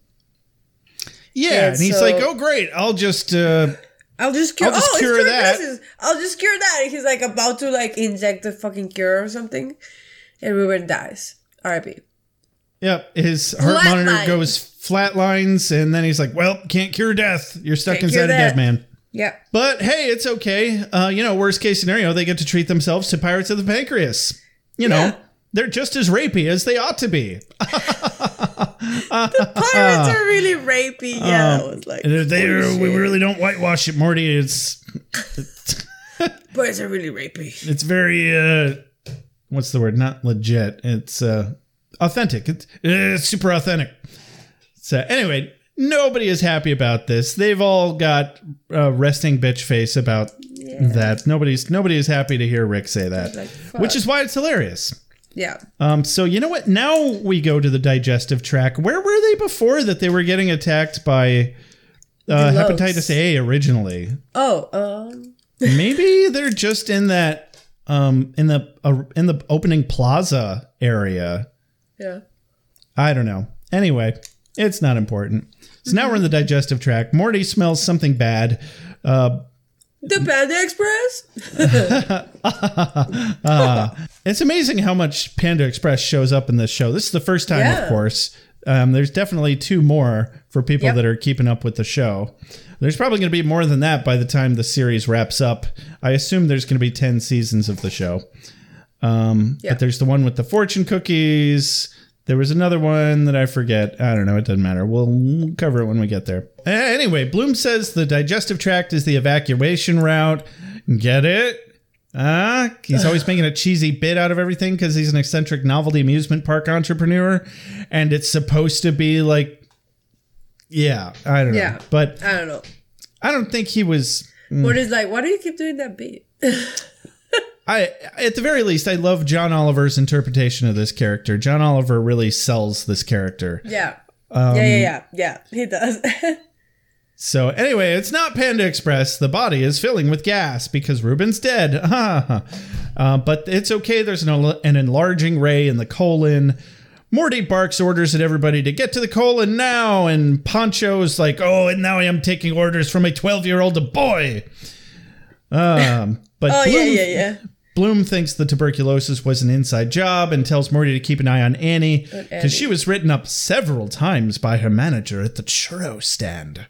F: Yeah,
E: And
F: and he's
E: so-
F: like, "Oh, great! I'll just uh,
E: I'll just cure.
F: I'll just
E: oh,
F: cure
E: it's
F: that.
E: tuberculosis. I'll just cure that. And he's like about to like inject the fucking cure or something, and Ruben dies. R.I.P.
F: yep." His heart
E: Flatline.
F: monitor goes flatlines, and then he's like, "Well, can't cure death. You're stuck
E: Can't
F: inside a dead man."
E: Yeah.
F: But hey, it's okay. Uh, you know, worst case scenario, they get to treat themselves to Pirates of the Pancreas. You know,
E: Yeah.
F: they're just as rapey as they ought to be.
E: The pirates are really rapey. Yeah, that was like.
F: They we really don't whitewash it, Morty. It's
E: Pirates are really rapey.
F: it's very uh what's the word not legit it's uh authentic it's, it's super authentic so anyway nobody is happy about this. They've all got a resting bitch face about that. Nobody's nobody is happy to hear Rick say that,
E: Like,
F: which is why it's hilarious.
E: Yeah.
F: Um, so you know what? Now we go to the digestive tract. Where were they before that they were getting attacked by uh, hepatitis A originally?
E: Oh, um,
F: Maybe they're just in that um, in the uh, in the opening plaza area.
E: yeah.
F: I don't know. Anyway, it's not important. So now we're in the digestive tract. Morty smells something bad. Uh,
E: The Panda Express?
F: it's amazing how much Panda Express shows up in this show. This is the first time,
E: Yeah.
F: of course. Um, there's definitely two more for people
E: Yep.
F: that are keeping up with the show. There's probably going to be more than that by the time the series wraps up. I assume there's going to be 10 seasons of the show. Um,
E: Yeah.
F: But there's the one with the fortune cookies. There was another one that I forget. I don't know. It doesn't matter. We'll, we'll cover it when we get there. Anyway, Bloom says the digestive tract is the evacuation route. Get it? Ah, he's always making a cheesy bit out of everything because he's an eccentric novelty amusement park entrepreneur, and it's supposed to be like, yeah, I don't know,
E: Yeah.
F: but
E: I don't know.
F: I don't think he was.
E: What is like, why do you keep doing that beat?
F: I at the very least, I love John Oliver's interpretation of this character. John Oliver really sells this character.
E: Yeah.
F: Um,
E: yeah, yeah, yeah. Yeah, he does.
F: So anyway, it's not Panda Express. The body is filling with gas because Ruben's dead. uh, but it's okay. There's an, an enlarging ray in the colon. Morty barks orders at everybody to get to the colon now, and Poncho's like, "Oh, and now I am taking orders from a 12 year old boy." Um, but
E: oh,
F: Bloom,
E: yeah, yeah.
F: Bloom thinks the tuberculosis was an inside job and tells Morty to keep an eye on Annie. because she was written up several times by her manager at the churro stand.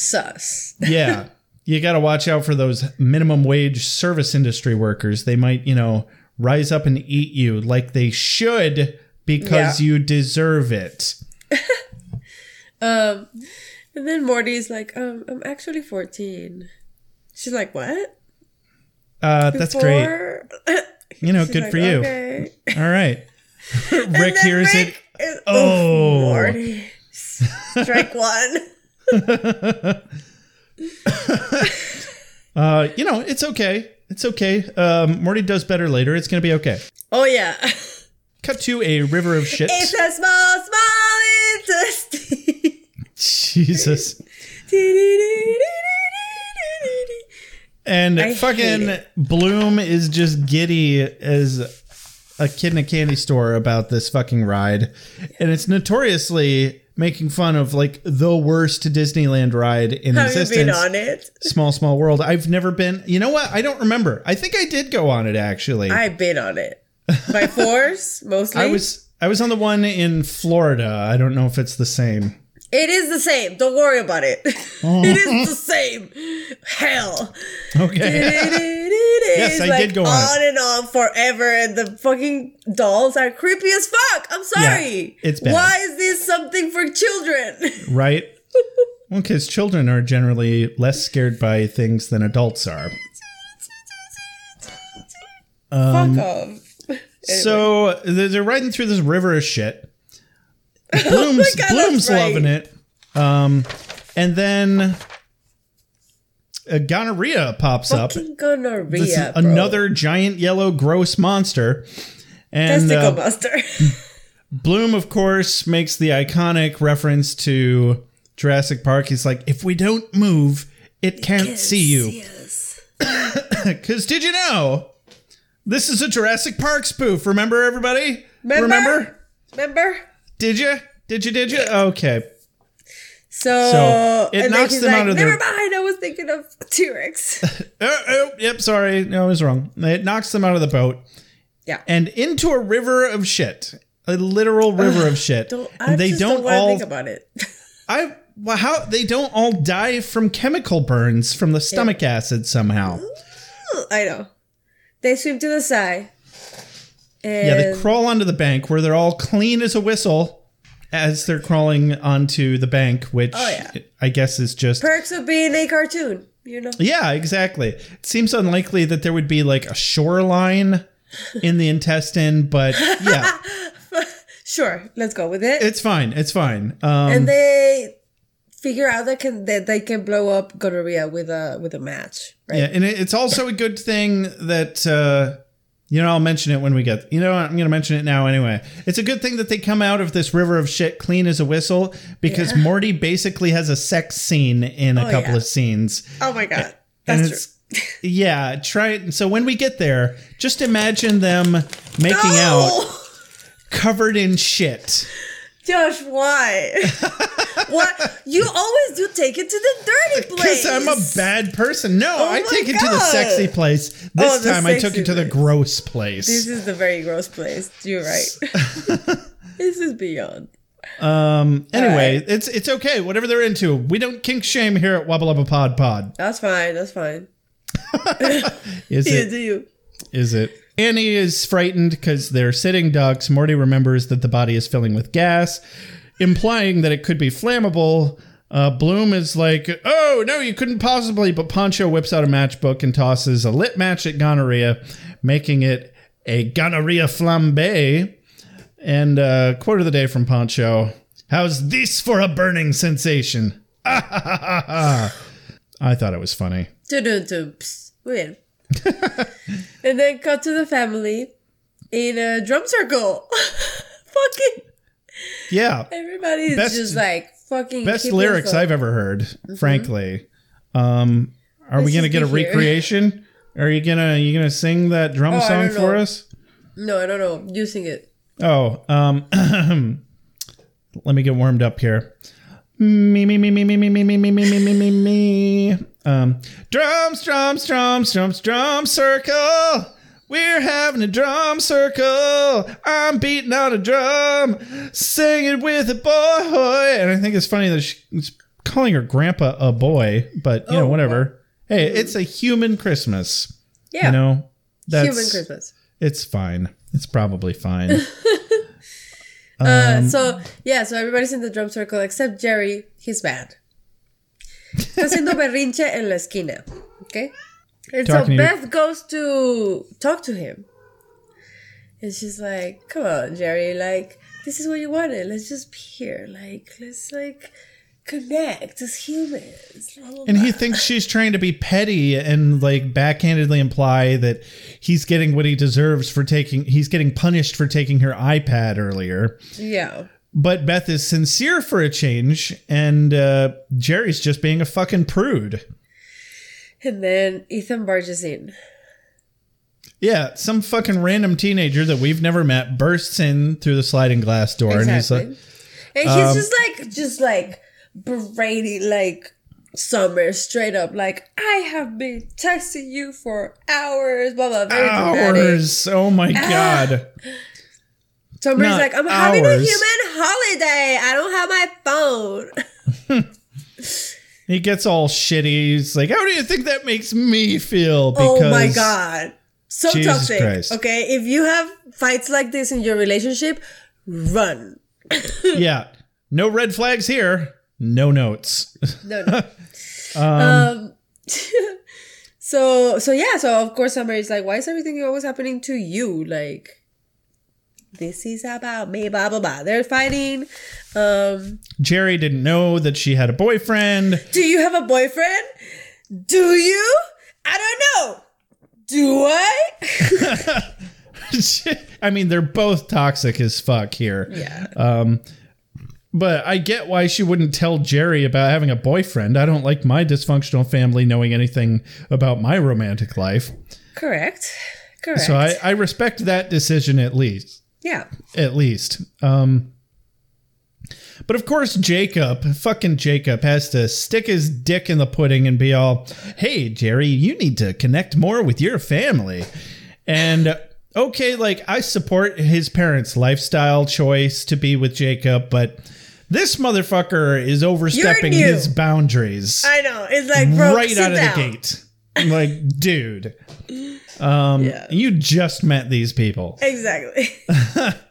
E: Sus.
F: Yeah. You got to watch out for those minimum wage service industry workers. They might, you know, rise up and eat you like they should because
E: Yeah.
F: you deserve it.
E: Um, and then Morty's like, um, I'm actually 14. She's like, what?
F: Uh, that's great. You know,
E: She's
F: good
E: like,
F: for you.
E: Okay.
F: All right. Rick hears it.
E: Rick is-
F: Oh.
E: Morty. Strike one.
F: Uh, you know, it's okay. It's okay. Um, Morty does better later. It's going to be okay.
E: Oh, yeah.
F: Cut to a river of shit.
E: It's a small, small intestine.
F: Jesus. And
E: I
F: fucking. Bloom is just giddy as a kid in a candy store about this fucking ride. And it's notoriously making fun of like the worst Disneyland ride in
E: Have you
F: existence.
E: been on it?
F: Small Small World. I've never been. You know what? I don't remember. I think I did go on it actually.
E: I've been on it. By force, mostly.
F: I was I was on the one in Florida. I don't know if it's the same.
E: It is the same. Don't worry about it. it is the same. Hell.
F: Okay.
E: yes,
F: I did go on
E: on and on forever, and the fucking dolls are creepy as fuck. I'm sorry.
F: it's bad.
E: Why is this something for children?
F: right? Well, because children are generally less scared by things than adults are. Um,
E: fuck off.
F: So they're they're riding through this river of shit. Bloom's,
E: Oh God,
F: Bloom's
E: right.
F: loving it. Um, and then uh, gonorrhea pops up.
E: Gonorrhea.
F: This is
E: bro.
F: another giant yellow gross monster. And
E: testicle
F: uh,
E: buster.
F: Bloom, of course, makes the iconic reference to Jurassic Park. He's like, if we don't move, it can't see you. Because did you know this is a Jurassic Park spoof? Remember, everybody?
E: Remember?
F: Remember?
E: Remember?
F: Did you? Did you? Did you? Okay.
E: So,
F: So, it
E: and
F: knocks them
E: like,
F: out of
E: Never
F: their-
E: mind. I was thinking of T Rex.
F: Oh, uh, oh, uh, yep. Sorry. No, I was wrong. It knocks them out of the boat
E: yeah.
F: and into a river of shit. A literal river of shit.
E: Don't, I
F: and they
E: just
F: don't,
E: don't,
F: all.
E: think about it.
F: I. Well, how they don't all die from chemical burns from the stomach acid somehow?
E: I know. They swim to the side. And
F: Yeah, they crawl onto the bank where they're all clean as a whistle as they're crawling onto the bank, which
E: Oh, yeah.
F: I guess is just.
E: perks of being a cartoon, you know?
F: yeah, exactly. It seems unlikely that there would be like a shoreline in the intestine, but yeah,
E: Sure, let's go with it.
F: it's fine. It's fine. Um,
E: and they figure out that can that they can blow up gonorrhea with a with a match, right?
F: Yeah, and it's also a good thing that uh, you know I'll mention it when we get. You know, I'm going to mention it now anyway. It's a good thing that they come out of this river of shit clean as a whistle because Morty basically has a sex scene in a
E: Oh,
F: couple
E: yeah.
F: of scenes.
E: Oh my god, that's true.
F: yeah, try it. So when we get there, just imagine them making
E: No!
F: out covered in shit.
E: Josh, why? what you always do? Take it to the dirty place.
F: Because I'm a bad person. No,
E: Oh
F: I take it to the sexy place. This
E: Oh,
F: time I took it to the gross place.
E: This is the very gross place. You're right. this is beyond.
F: Um. Anyway,
E: right.
F: it's it's okay. Whatever they're into, we don't kink shame here at Wubba Lubba Pod Pod.
E: That's fine. That's fine.
F: Is it?
E: do you?
F: Is it? Annie is frightened because they're sitting ducks. Morty remembers that the body is filling with gas, implying that it could be flammable. Uh, Bloom is like, "Oh no, you couldn't possibly." But Poncho whips out a matchbook and tosses a lit match at gonorrhea, making it a gonorrhea flambe. And uh, quote of the day from Poncho: "How's this for a burning sensation?" I thought it was funny.
E: Psst. Muy bien. and then cut to the family in a drum circle. fucking
F: Yeah,
E: everybody's
F: Best-
E: just like fucking
F: best lyrics I've ever heard, frankly. Um, are we gonna get a
E: here.
F: recreation? Are you gonna are you gonna sing that drum
E: Oh,
F: song for us?
E: No, I don't know. You sing it.
F: Oh, um, let me get warmed up here. Me me me me me me me me me me me me me me. Um, drums, drums, drums, drums, drum circle. We're having a drum circle. I'm beating on a drum, singing with a boy. And I think it's funny that she's calling her grandpa a boy, but you know,
E: Oh,
F: whatever. Hey, it's a human Christmas.
E: Yeah.
F: You know, that's
E: Human Christmas.
F: It's fine. It's probably fine.
E: Uh,
F: Um,
E: so yeah, so everybody's in the drum circle except Jerry. He's bad. Está haciendo berrinche en la esquina. Okay. And so
F: Talking you.
E: Beth goes to talk to him, and she's like, "Come on, Jerry. Like this is what you wanted. Let's just be here. Like let's like connect as humans." blah, blah,
F: And he thinks she's trying to be petty and like backhandedly imply that he's getting what he deserves for taking he's getting punished for taking her iPad earlier.
E: yeah.
F: But Beth is sincere for a change and uh Jerry's just being a fucking prude.
E: And then Ethan barges in.
F: Yeah, some fucking random teenager that we've never met bursts in through the sliding glass door and he's like
E: And he's
F: Um,
E: just like, just like berating like Summer straight up, like I have been texting you for hours, blah blah. Very dramatic.
F: hours. Oh my ah. god.
E: Summer's
F: Not
E: like, I'm having a human holiday. I don't have my phone.
F: He gets all shitty. He's like, "How do you think that makes me feel?"
E: oh my god, so
F: Jesus
E: toxic.
F: Christ.
E: Okay, if you have fights like this in your relationship, run.
F: yeah. No red flags here. No notes.
E: No, no. um, so so yeah, so of course is like, why is everything always happening to you? Like, this is about me, blah blah blah. They're fighting. Um,
F: Jerry didn't know that she had a boyfriend.
E: do you have a boyfriend? Do you? I don't know. Do I?
F: I mean, they're both toxic as fuck here.
E: yeah.
F: Um, but I get why she wouldn't tell Jerry about having a boyfriend. I don't like my dysfunctional family knowing anything about my romantic life.
E: Correct. Correct.
F: So I, I respect that decision at least.
E: yeah.
F: at least. Um, but of course, Jacob, fucking Jacob, has to stick his dick in the pudding and be all, "Hey, Jerry, you need to connect more with your family." And okay, like I support his parents' lifestyle choice to be with Jacob, but this motherfucker is overstepping his boundaries
E: I know. It's like bro,
F: right out of
E: down.
F: the gate. I'm like, dude, um,
E: Yeah.
F: you just met these people.
E: Exactly.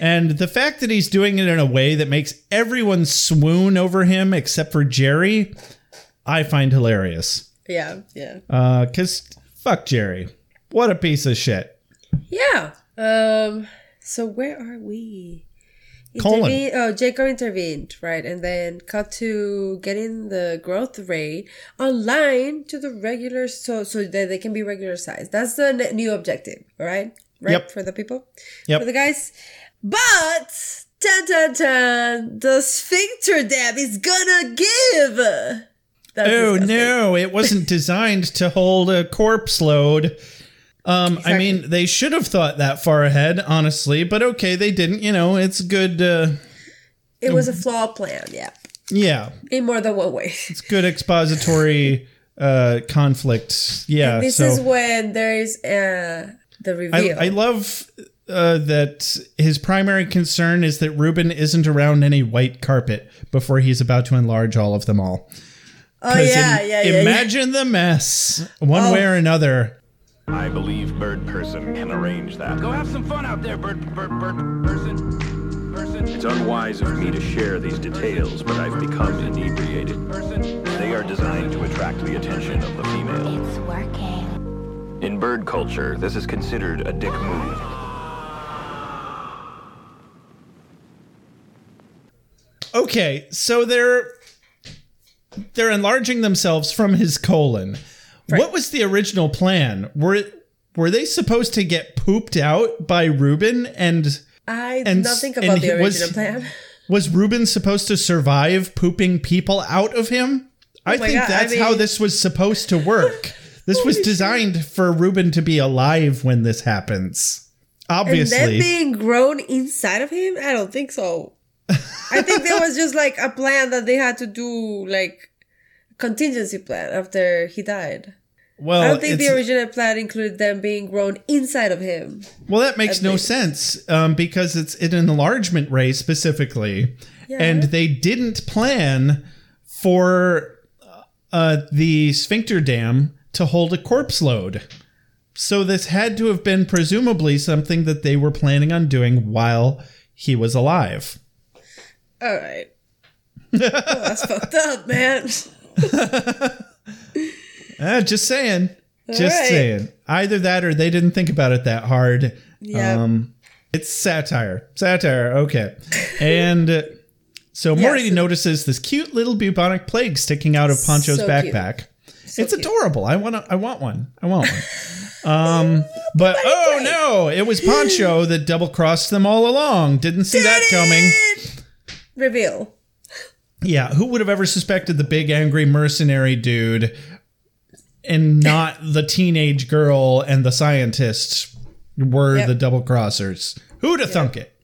F: And the fact that he's doing it in a way that makes everyone swoon over him except for Jerry, I find hilarious.
E: yeah. Yeah.
F: Uh, cause fuck Jerry. What a piece of shit.
E: Yeah. Um. So where are we? Intervene, oh, Jacob intervened, right? And then cut to getting the growth rate online to the regular, so so that they can be regular size. That's the ne- new objective, all right? Right
F: Yep.
E: for the people,
F: Yep.
E: for the guys. But dun dun dun, the sphincter dam is gonna give. That's
F: Oh
E: disgusting.
F: no, it wasn't designed to hold a corpse load. Um, I mean, they should have thought that far ahead, honestly, but okay, they didn't. You know, it's good. Uh,
E: It was a flawed plan, yeah,
F: yeah,
E: in more than one way.
F: it's good expository uh, conflict. Yeah,
E: This
F: so
E: is when there is uh, the
F: I,
E: reveal.
F: I love uh, that his primary concern is that Ruben isn't around any white carpet before he's about to enlarge all of them all.
E: oh yeah,
F: im-
E: yeah, yeah, yeah.
F: Imagine the mess, one
E: Oh.
F: way or another.
I: I believe Bird Person can arrange that.
H: Go have some fun out there, bird, bird, bird, person. Person.
I: It's unwise of me to share these details, but I've become inebriated.
H: Person.
I: They are designed to attract the attention of the female.
J: It's working.
I: In bird culture, this is considered a dick move.
F: Okay, so they're they're enlarging themselves from his colon. What was the original plan? Were were they supposed to get pooped out by Ruben and
E: I did
F: and
E: not
F: s-
E: think
F: and
E: about
F: he
E: the
F: was-
E: original plan.
F: was Ruben supposed to survive pooping people out of him? Oh I
E: Oh my
F: think
E: God, I
F: that's how this was supposed to work. This was designed for Ruben to be alive when this happens.
E: And
F: Obviously.
E: then being grown inside of him? I don't think so. I think there was just like a plan that they had to do, like contingency plan after he died.
F: well,
E: I don't think the original plan included them being grown inside of him.
F: Well, that makes no
E: least.
F: sense um, because it's an enlargement ray specifically, and they didn't plan for uh, the sphincter dam to hold a corpse load. So this had to have been presumably something that they were planning on doing while he was alive.
E: All right. that's fucked up, man.
F: Ah, just saying. Just
E: right.
F: saying. Either that or they didn't think about it that hard.
E: Yeah.
F: Um, it's satire. Satire. Okay. And uh, so Morty notices this cute little bubonic plague sticking out of Poncho's
E: So cute.
F: backpack. it's adorable. I want to. I want one. I want one. um, but oh no, it was Poncho that double crossed them all along. Didn't see that coming.
E: Reveal.
F: Yeah, who would have ever suspected the big angry mercenary dude and not the teenage girl and the scientist were
E: Yep.
F: the double crossers? Who'd have thunk it?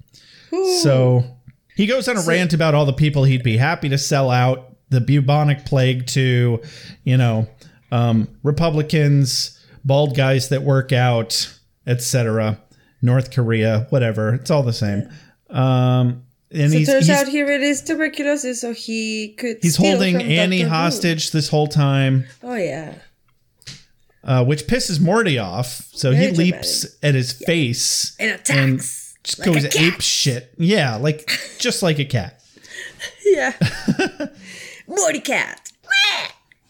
F: So he goes on a rant about all the people he'd be happy to sell out the bubonic plague to, you know, um, Republicans, bald guys that work out, etc. North Korea, whatever. It's all the same. Um, and
E: So turns out he really is tuberculosis, so he could.
F: He's holding Annie
E: Dr. Who.
F: hostage this whole time,
E: Oh yeah.
F: uh, which pisses Morty off. So he
E: Very
F: leaps at his face
E: And attacks.
F: just
E: like a
F: goes ape shit. Yeah, like just like a cat.
E: Yeah. Morty cat.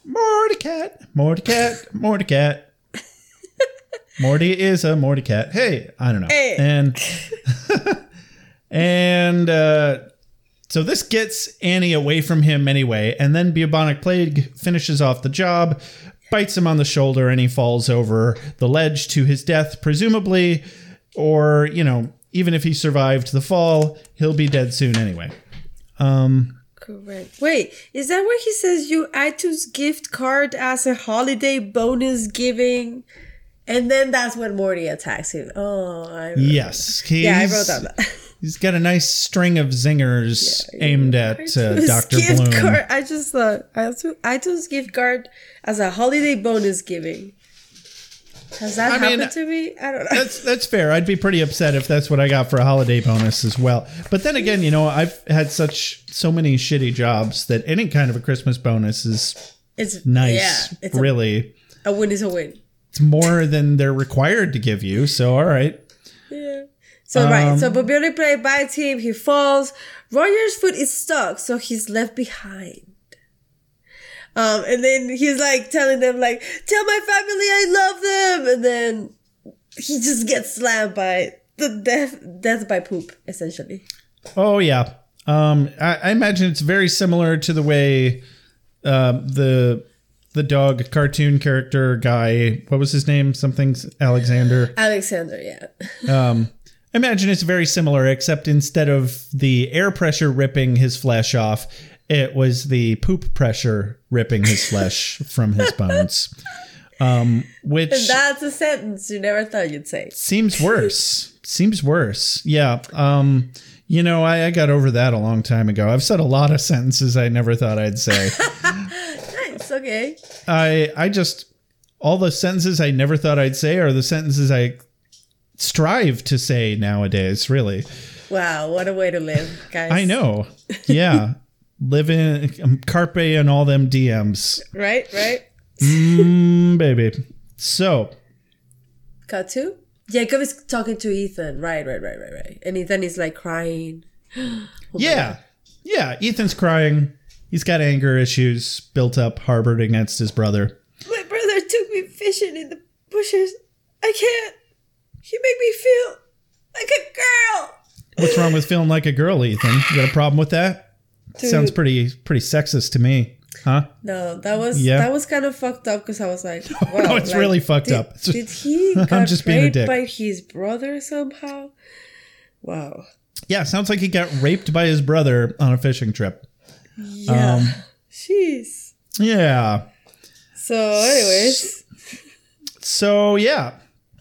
F: Morty cat, Morty cat, Morty cat. Morty is a Morty cat. Hey, I don't know.
E: Hey.
F: And and uh, so this gets Annie away from him anyway, and then bubonic plague finishes off the job, bites him on the shoulder, and he falls over the ledge to his death, presumably, or you know, even if he survived the fall, he'll be dead soon anyway. Um,
E: Correct. Wait, is that where he says you iTunes gift card as a holiday bonus giving? And then that's when Morty attacks him. Oh, I
F: yes, he's,
E: yeah, I wrote down that.
F: He's got a nice string of zingers aimed at uh, Doctor
E: gift
F: Bloom.
E: Card, I just thought iTunes iTunes gift card as a holiday bonus giving. Has that
F: I mean,
E: happened to me? I don't know.
F: That's that's fair. I'd be pretty upset if that's what I got for a holiday bonus as well. But then again, you know, I've had such so many shitty jobs that any kind of a Christmas bonus is
E: It's
F: nice.
E: Yeah, it's
F: really,
E: a, a win is a win.
F: it's more than they're required to give you. So all right.
E: Yeah. So right, so
F: Um,
E: bubonic plague bites him, he falls. Roger's foot is stuck, so he's left behind. Um, and then he's like telling them like, "Tell my family I love them," and then he just gets slammed by the death, death by poop, essentially.
F: Oh yeah. Um, I, I imagine it's very similar to the way uh, the the dog cartoon character guy. What was his name? Something Alexander.
E: Alexander, yeah.
F: Um, imagine it's very similar, except instead of the air pressure ripping his flesh off, it was the poop pressure ripping his flesh from his bones. Um, which
E: And that's a sentence you never thought you'd say.
F: seems worse. seems worse. Yeah. Um, you know, I, I got over that a long time ago. I've said a lot of sentences I never thought I'd say.
E: Nice, okay.
F: I I just all the sentences I never thought I'd say are the sentences I strive to say nowadays, really.
E: Wow, what a way to live, guys.
F: I know. Yeah. Living um, carpe and all them DMs.
E: Right, right.
F: Mm, baby. So,
E: Cut to? Jacob is talking to Ethan. Right, right, right, right, right. And Ethan is like crying. Oh
F: yeah. Yeah, Ethan's crying. He's got anger issues built up, harbored against his brother.
E: My brother took me fishing in the bushes. I can't. He made me feel like a girl.
F: What's wrong with feeling like a girl, Ethan? You got a problem with that?
E: Dude.
F: Sounds pretty pretty sexist to me. Huh?
E: No, that was
F: Yeah.
E: that was kind of fucked up because I was like, wow,
F: no, it's
E: like,
F: really fucked
E: did,
F: up.
E: Did he
F: I'm just being a
E: raped
F: dick.
E: by his brother somehow? Wow.
F: Yeah, sounds like he got raped by his brother on a fishing trip.
E: Yeah.
F: Um,
E: Jeez.
F: Yeah.
E: So, anyways,
F: So yeah,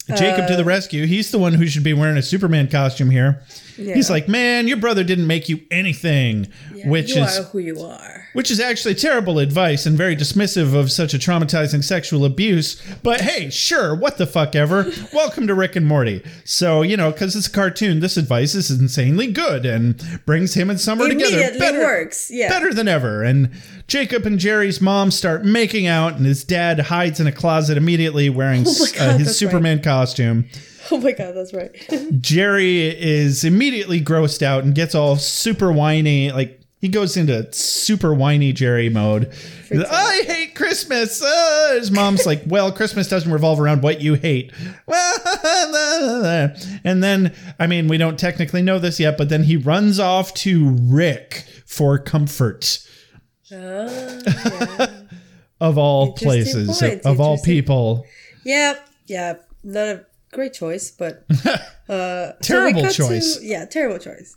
F: Jacob
E: Uh,
F: to the rescue. He's the one who should be wearing a Superman costume here.
E: Yeah.
F: He's like, man, your brother didn't make you anything, which
E: you
F: is
E: who you are.
F: which is actually terrible advice and very dismissive of such a traumatizing sexual abuse. But hey, sure, what the fuck ever. Welcome to Rick and Morty. So you know, because it's a cartoon, this advice is insanely good and brings him and Summer together better,
E: works. Yeah.
F: better than ever. And Jacob and Jerry's mom start making out, and his dad hides in a closet immediately wearing
E: Oh God,
F: uh, his Superman costume.
E: Oh my god, that's right.
F: Jerry is immediately grossed out and gets all super whiny. Like he goes into super whiny Jerry mode. Like, I hate Christmas. Uh, his mom's like, Well, Christmas doesn't revolve around what you hate. and then, I mean, we don't technically know this yet, but then he runs off to Rick for comfort. of all places, of all people.
E: Yep, yeah, none a great choice, but uh, so
F: Terrible
E: to-
F: choice.
E: yeah, terrible choice.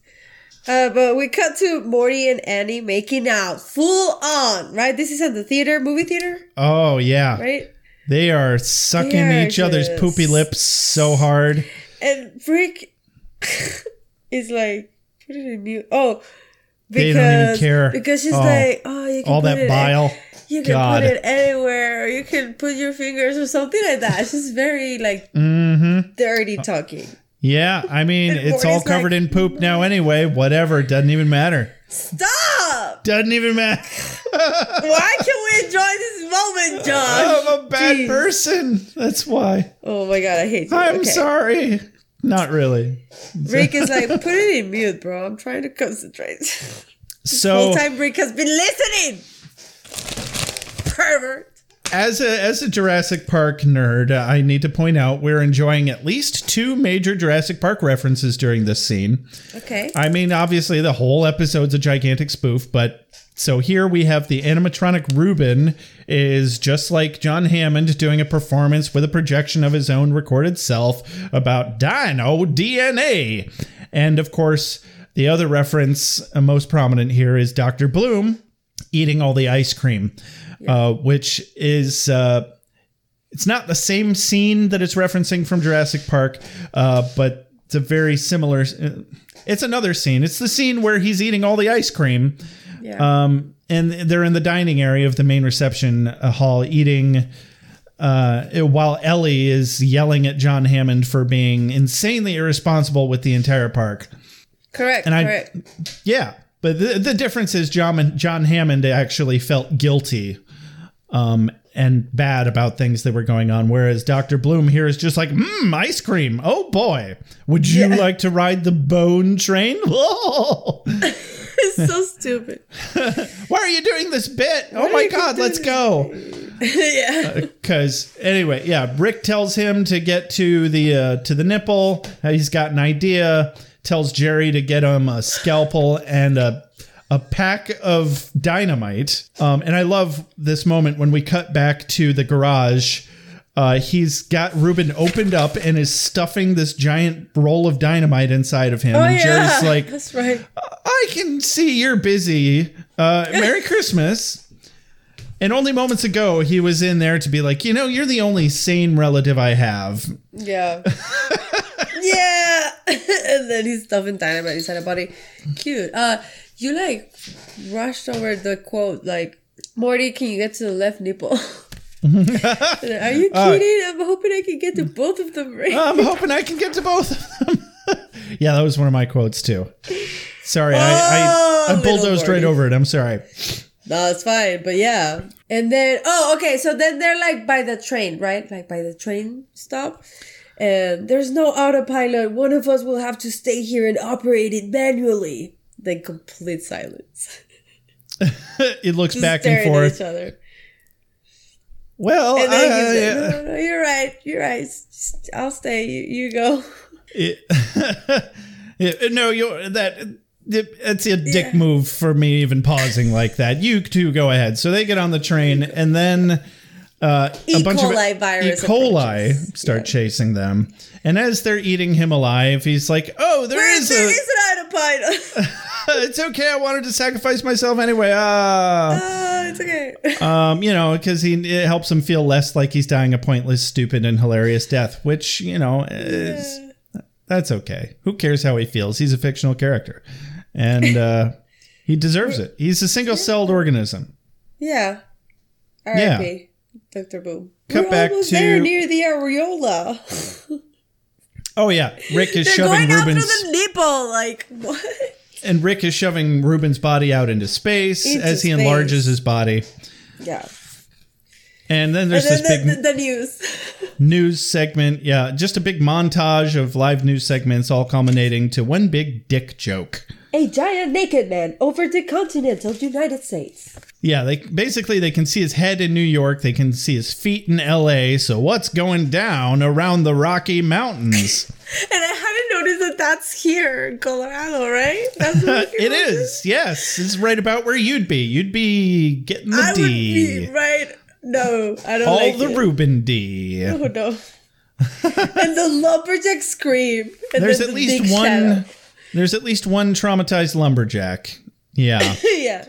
E: Uh, but we cut to Morty and Annie making out full on, right? This is at the theater, movie theater,
F: Oh, yeah.
E: right?
F: They are sucking
E: They are
F: each other's poopy lips so hard.
E: And Rick is like, put it in mute. Oh,
F: They
E: because
F: don't even care.
E: because she's
F: Oh,
E: like, oh, you can
F: all that bile.
E: You can
F: God.
E: put it anywhere, or you can put your fingers or something like that. She's very like
F: Mm-hmm.
E: dirty talking.
F: Yeah, I mean, it's all covered
E: like,
F: in poop now anyway. Whatever, doesn't even matter.
E: Stop!
F: Doesn't even matter.
E: Why can we enjoy this moment, Josh?
F: I'm a bad
E: Jeez.
F: person. That's why.
E: Oh my god, I hate you.
F: I'm
E: Okay.
F: sorry. Not really.
E: Rick is like, put it in mute, bro. I'm trying to concentrate.
F: So,
E: Whole time Rick has been listening. Pervert.
F: as a as a Jurassic Park nerd, I need to point out we're enjoying at least two major Jurassic Park references during this scene.
E: Okay.
F: I mean, obviously, the whole episode's a gigantic spoof, but so here we have the animatronic Ruben is just like John Hammond doing a performance with a projection of his own recorded self about dino DNA. And of course, the other reference most prominent here is Dr. Bloom eating all the ice cream, uh, which is. Uh, it's not the same scene that it's referencing from Jurassic Park, uh, but it's a very similar. It's another scene. It's the scene where he's eating all the ice cream,
E: Yeah.
F: um, and they're in the dining area of the main reception uh, hall eating. Uh, while Ellie is yelling at John Hammond for being insanely irresponsible with the entire park.
E: correct.
F: and I-
E: correct.
F: Yeah, but the, the difference is John John Hammond actually felt guilty um, and bad about things that were going on, whereas Doctor Bloom here is just like, mmm, ice cream. Oh boy, would you like to ride the bone train? Whoa.
E: it's so stupid.
F: Why are you doing this bit? oh my God, let's go.
E: yeah.
F: Because anyway, yeah, Rick tells him to get to the uh, to the nipple. Uh, He's got an idea tells Jerry to get him a scalpel and a a pack of dynamite. Um, and I love this moment when we cut back to the garage. Uh, he's got Ruben opened up and is stuffing this giant roll of dynamite inside of him.
E: Oh
F: and
E: yeah,
F: Jerry's like,
E: that's right.
F: I can see you're busy. Uh, Merry Christmas. And only moments ago, he was in there to be like, you know, you're the only sane relative I have.
E: Yeah. yeah. and then he's stuffing dynamite inside a body. Cute. Uh you like rushed over the quote like Morty, can you get to the left nipple? Are you kidding? I'm hoping I can get to both of them right.
F: I'm hoping I can get to both of them. yeah, that was one of my quotes too. Sorry, I, I,
E: Oh,
F: I
E: little
F: bulldozed right over it. I'm sorry.
E: No, it's fine, but yeah. And then oh, okay, so then they're like by the train, right? Like by the train stop. And there's no autopilot. One of us will have to stay here and operate it manually. Then complete silence.
F: it looks
E: Just
F: back and
E: staring at
F: forth.
E: each other.
F: Well,
E: And then
F: I-
E: he's like, no, no, you're right, you're right. I'll stay. You, you go.
F: it, it- no, you're that it's a dick move for me even pausing like that. You two go ahead. So they get on the train, and then uh,
E: E.
F: a bunch
E: coli
F: of
E: virus
F: E. coli start chasing them. And as they're eating him alive, he's like, "Oh, there
E: Wait,
F: is
E: there
F: a."
E: is an
F: it's okay. I wanted to sacrifice myself anyway. Ah.
E: oh, it's okay.
F: Um, you know, because he it helps him feel less like he's dying a pointless, stupid, and hilarious death. Which you know is that's okay. Who cares how he feels? He's a fictional character, and uh, he deserves it. He's a single-celled organism.
E: Yeah. R.I.P. Dr. Boom.
F: Cut
E: We're
F: back
E: almost
F: to-
E: there near the areola.
F: Oh yeah, Rick is
E: They're
F: shoving
E: going out
F: Ruben's
E: through the nipple. Like what?
F: and Rick is shoving Ruben's body out into space
E: Into
F: as he
E: space.
F: enlarges his body.
E: Yeah.
F: And then there's
E: and
F: this
E: then
F: big
E: the, the, the news.
F: news segment. Yeah, just a big montage of live news segments, all culminating to one big dick joke.
E: A giant naked man over the continental United States.
F: Yeah, they basically they can see his head in New York, they can see his feet in L.A. So what's going down around the Rocky Mountains?
E: And I hadn't noticed that that's here in Colorado, right? That's what
F: it is, yes, it's right about where you'd be. You'd be getting the
E: I would
F: D,
E: be right. No, I don't
F: all
E: like
F: the
E: it.
F: Ruben D.
E: Oh no. and the lumberjack scream. And
F: There's at
E: the
F: least one.
E: shadow.
F: There's at least one traumatized lumberjack. Yeah,
E: yeah.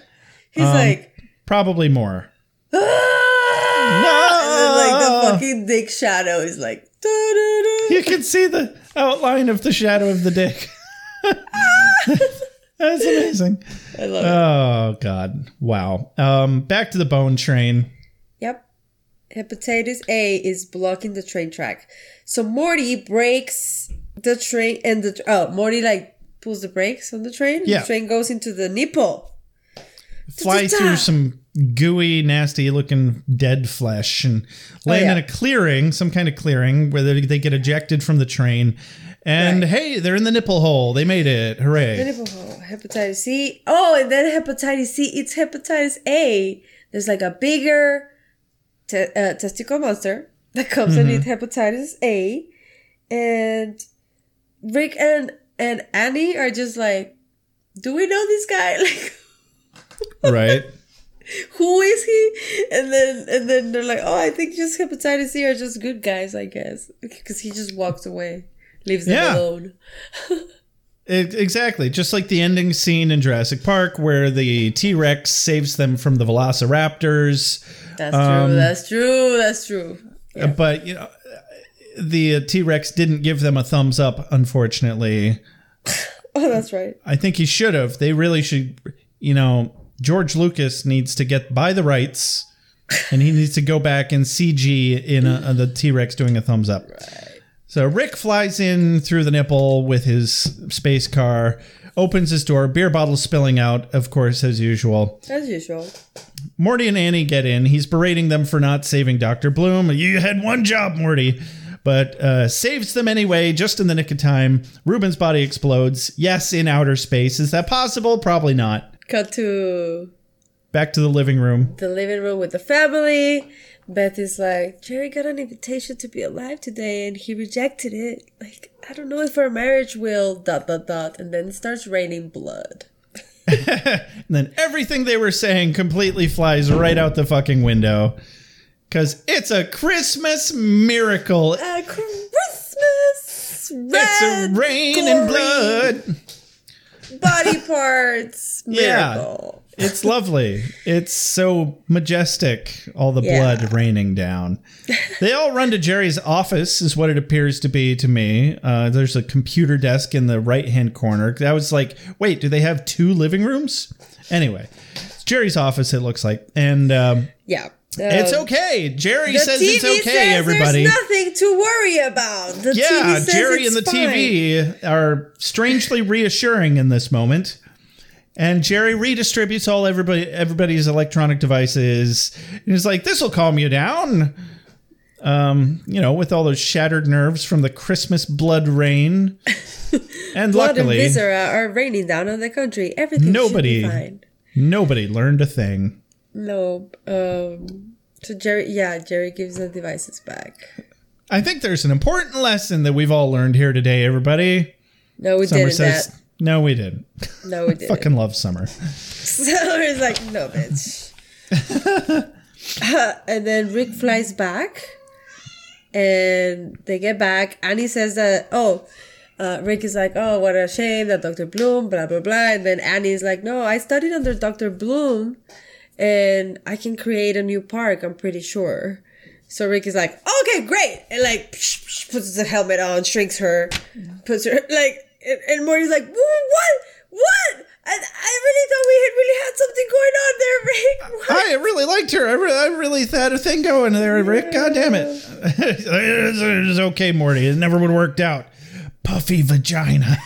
E: He's
F: Um,
E: like,
F: probably more.
E: "Ah!" and then like the fucking dick shadow is like, "Doo-doo-doo."
F: You can see the outline of the shadow of the dick. That's amazing.
E: I love it.
F: Oh God! Wow. Um, back to the bone train.
E: Yep. Hepatitis A is blocking the train track. So Morty breaks the train and the oh Morty like pulls the brakes on the train.
F: Yeah.
E: The train goes into the nipple.
F: Fly
E: Da-da-da.
F: through some gooey, nasty-looking dead flesh and land
E: Oh, yeah.
F: in a clearing, some kind of clearing, where they, they get ejected from the train. And
E: Right.
F: hey, they're in the nipple hole. They made it! Hooray!
E: The nipple hole. Hepatitis C. Oh, and then hepatitis C. It's hepatitis A. There's like a bigger te- uh, testicle monster that comes
F: Mm-hmm.
E: in with hepatitis A, and Rick and and Annie are just like, do we know this guy? Like.
F: right?
E: who is he? And then and then they're like, oh, I think just hepatitis C are just good guys, I guess, because he just walks away, leaves them
F: Yeah.
E: alone.
F: It, exactly. Just like the ending scene in Jurassic Park where the T Rex saves them from the Velociraptors.
E: That's
F: Um,
E: true. That's true. That's true.
F: Uh, But, you know, the T Rex didn't give them a thumbs up, unfortunately.
E: Oh, that's right.
F: I think he should have. They really should, you know, George Lucas needs to get by the rights and he needs to go back and CG in a, a- the T Rex doing a thumbs up. So Rick flies in through the nipple with his space car, opens his door, beer bottle spilling out, of course, as usual.
E: As usual.
F: Morty and Annie get in. He's berating them for not saving Dr. Bloom. You had one job, Morty. But uh, saves them anyway, just in the nick of time. Ruben's body explodes. Yes, in outer space. Is that possible? Probably not.
E: Cut to
F: Back to the living room.
E: the living room with the family. Beth is like, Jerry got an invitation to be alive today and he rejected it. Like, I don't know if our marriage will dot dot dot and then it starts raining blood.
F: And then everything they were saying completely flies right out the fucking window. Cause it's a Christmas miracle.
E: A Christmas
F: It's a
E: red,
F: rain and blood.
E: body parts
F: Yeah. It's lovely. It's so majestic. All the
E: Yeah.
F: blood raining down. They all run to Jerry's office, is what it appears to be to me. Uh, there's a computer desk in the right hand corner. I was like, wait, do they have two living rooms? Anyway, it's Jerry's office, it looks like. And um,
E: Yeah.
F: It's
E: Um,
F: okay. Jerry says
E: TV
F: it's okay,
E: says
F: everybody.
E: There's nothing to worry about. The
F: yeah,
E: TV says
F: Jerry and the
E: fine.
F: TV are strangely reassuring in this moment. And Jerry redistributes all everybody everybody's electronic devices. And he's like, "This will calm you down." Um, you know, with all those shattered nerves from the Christmas blood rain. And
E: Blood
F: luckily,
E: and viscera are raining down on the country. Everything
F: Nobody-
E: fine.
F: nobody learned a thing.
E: No. Um. So Jerry, yeah, Jerry gives the devices back.
F: I think there's an important lesson that we've all learned here today, everybody.
E: No, we
F: Summer
E: didn't.
F: says,
E: that.
F: "No, we didn't."
E: No, we didn't.
F: Fucking love summer.
E: Summer's like, no, bitch. Uh, and then Rick flies back, and they get back. Annie says that, oh, uh, Rick is like, oh, what a shame that Dr. Bloom, blah, blah, blah. And then Annie's like, no, I studied under Dr. Bloom, and I can create a new park, I'm pretty sure. So Rick is like, okay, great. And like, psh, psh, puts the helmet on, shrinks her, puts her, like, and, and Morty's like, what? What? I, I really thought we had really had something going on there, Rick. What?
F: I really liked her. I, re- I really had a thing going there, Rick. God damn it. it's okay, Morty. It never would have worked out. Puffy vagina.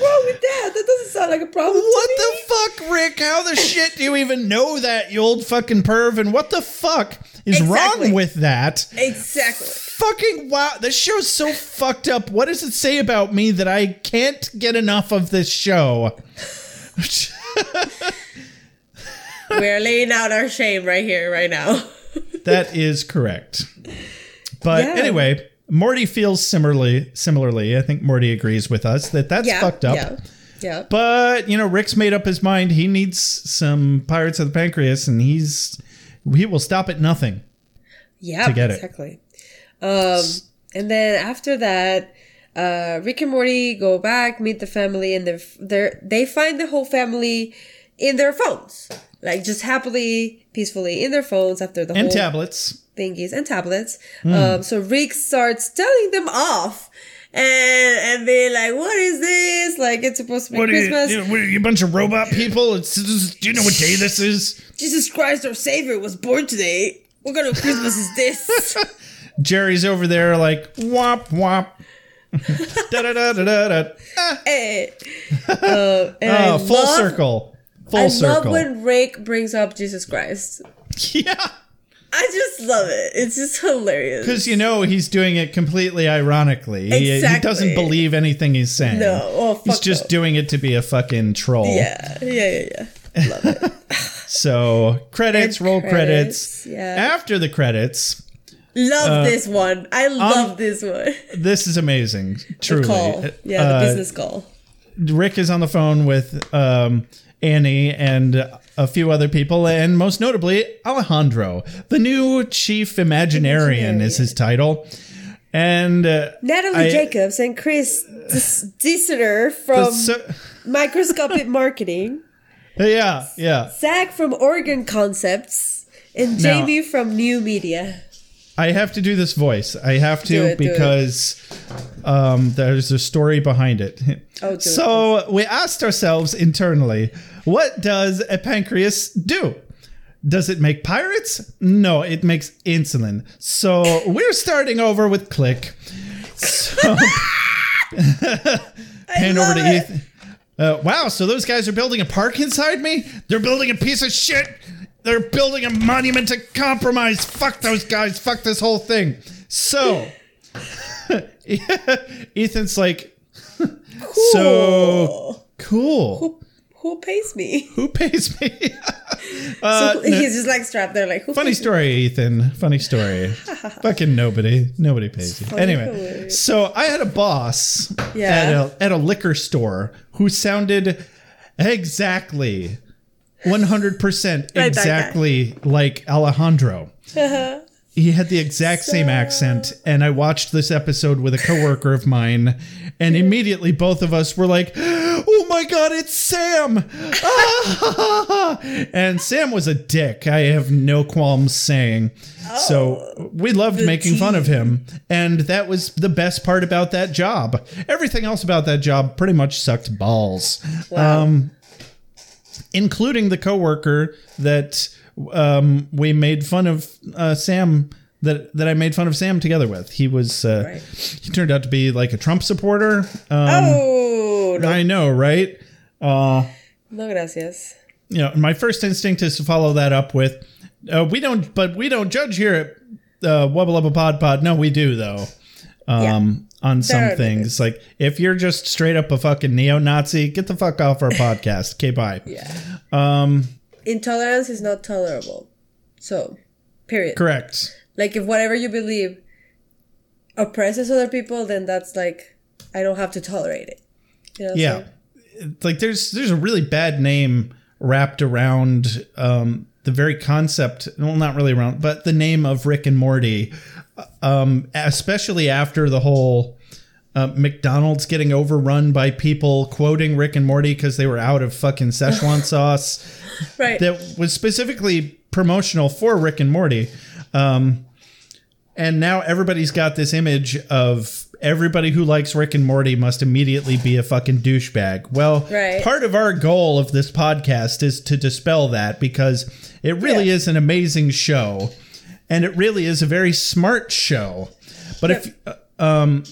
E: What's wrong with that? That doesn't sound like a problem.
F: What the fuck, Rick? How the shit do you even know that, you old fucking perv? And what the fuck is
E: Exactly.
F: wrong with that?
E: Exactly.
F: Fucking wow. This show's so fucked up. What does it say about me that I can't get enough of this show?
E: We're laying out our shame right here, right now.
F: That is correct. But
E: Yeah.
F: anyway, Morty feels similarly. Similarly, I think Morty agrees with us that that's
E: yeah.
F: fucked up.
E: Yeah. Yeah.
F: But you know, Rick's made up his mind. He needs some Pirates of the Pancreas, and he's he will stop at nothing.
E: Yeah,
F: to get it.
E: exactly. Um, and then after that, uh, Rick and Morty go back, meet the family, and they're, they're they find the whole family in their phones, like just happily, peacefully in their phones after the
F: And
E: whole
F: tablets.
E: Thingies and tablets.
F: Hmm.
E: Um, so Rick starts telling them off. And and they're like, "What is this? Like, it's supposed to be
F: What are, you,
E: Christmas."
F: you, what are you, a bunch of robot people? It's, it's- do you know what day this is?
E: Jesus Christ, our Savior was born today. What kind of Christmas is this?
F: Jerry's over there like whop whop. da da da da da da. Ah.
E: Eh. Uh, and I
F: Oh, full
E: love-
F: circle. Full
E: I
F: circle.
E: love when Rick brings up Jesus Christ.
F: yeah.
E: I just love it. It's just hilarious.
F: Because you know he's doing it completely ironically. He- He, doesn't believe anything he's saying.
E: No. Oh,
F: he's just
E: no.
F: doing it to be a fucking troll.
E: Yeah, yeah, yeah, yeah. Love it.
F: so credits,
E: And
F: roll
E: credits,
F: credits.
E: yeah.
F: After the credits,
E: Love
F: Uh,
E: this one. I love this one.
F: this is amazing. Truly,
E: The call. Yeah,
F: Uh,
E: the business call.
F: Rick is on the phone with um, Annie and a few other people, and most notably Alejandro, the new chief Imaginarian, is his title. And uh,
E: Natalie
F: I-
E: Jacobs and Chris Dis- Dissiter from
F: so-
E: Microscopic Marketing,
F: yeah, yeah.
E: Zach from Oregon Concepts, and
F: Now-
E: Jamie from New Media.
F: I have to do this voice. I have to
E: it,
F: because um, there's a story behind it.
E: Oh, do it,
F: so we asked ourselves internally, what does a pancreas do? Does it make pirates? No, it makes insulin. So we're starting over with Click. So hand over to
E: it.
F: Ethan. Uh, wow, so those guys are building a park inside me? They're building a piece of shit. They're building a monument to compromise. Fuck those guys. Fuck this whole thing. So, Ethan's like, so cool.
E: who pays me?
F: Who pays me? Uh,
E: so he's just like strapped there, like who
F: Funny
E: pays me?
F: story, Ethan. Funny story. Fucking nobody. Nobody pays you. Anyway, so I had a boss
E: Yeah.
F: at, a, at a liquor store who sounded exactly 100%
E: Like that guy.
F: exactly like Alejandro. He had the exact same accent, and I watched this episode with a coworker of mine, and immediately both of us were like, "Oh my god, it's Sam!" Ah! and Sam was a dick. I have no qualms saying. so we loved making fun of him, and that was the best part about that job. Everything else about that job pretty much sucked balls. Um, including the coworker that um, we made fun of uh, Sam that that I made fun of Sam together with. He was uh,
E: Right.
F: he turned out to be like a Trump supporter. Um,
E: Oh no,
F: I know, right? Uh,
E: no gracias.
F: you know, my first instinct is to follow that up with, uh, "We don't, but we don't judge here at uh, Wubba Lubba Pod Pod." No, we do though. Um, on some
E: There it
F: things, like if you're just straight up a fucking neo-Nazi, get the fuck off our podcast. Okay, bye.
E: Yeah.
F: Um,
E: Intolerance is not tolerable. So, period.
F: correct.
E: Like if whatever you believe oppresses other people, then that's like I don't have to tolerate it. You know
F: Yeah. Like there's there's a really bad name wrapped around um the very concept, well not really around, but the name of Rick and Morty. Um especially after the whole uh, McDonald's getting overrun by people quoting Rick and Morty because they were out of fucking Szechuan sauce
E: Right.
F: that was specifically promotional for Rick and Morty. Um, and now everybody's got this image of everybody who likes Rick and Morty must immediately be a fucking douchebag. Well,
E: Right.
F: part of our goal of this podcast is to dispel that because it really
E: Yeah.
F: is an amazing show and it really is a very smart show. But if uh, um,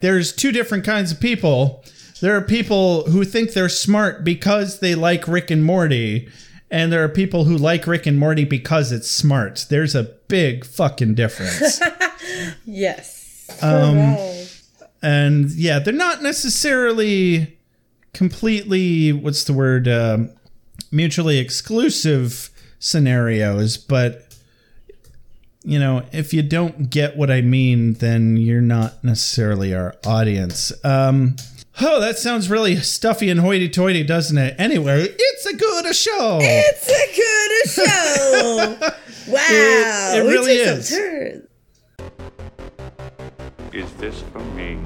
F: there's two different kinds of people, there are people who think they're smart because they like Rick and Morty, and there are people who like Rick and Morty because it's smart. There's a big fucking difference.
E: yes.
F: Um. And yeah, they're not necessarily completely what's the word um, mutually exclusive scenarios, but you know, if you don't get what I mean, then you're not necessarily our audience. Um, oh, that sounds really stuffy and hoity-toity, doesn't it? Anyway, it's a good show.
E: It's a good show. wow.
F: It- it really is.
E: Turns.
K: Is this for me?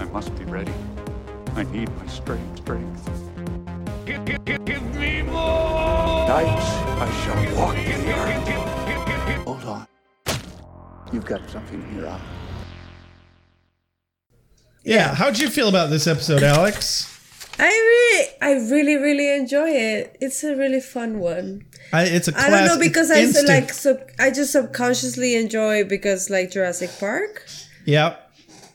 K: I must be ready. I need my strength, strength.
H: Give, give, give, give me more!
K: Night I shall walk the earth. Hold on. You've got something here, Al.
F: yeah, how'd you feel about this episode, Alex?
E: I really, I really, really enjoy it. It's a really fun one.
F: I, it's a
E: I
F: class.
E: don't know because I
F: it's
E: so, like sub, I just subconsciously enjoy because like Jurassic Park.
F: Yep.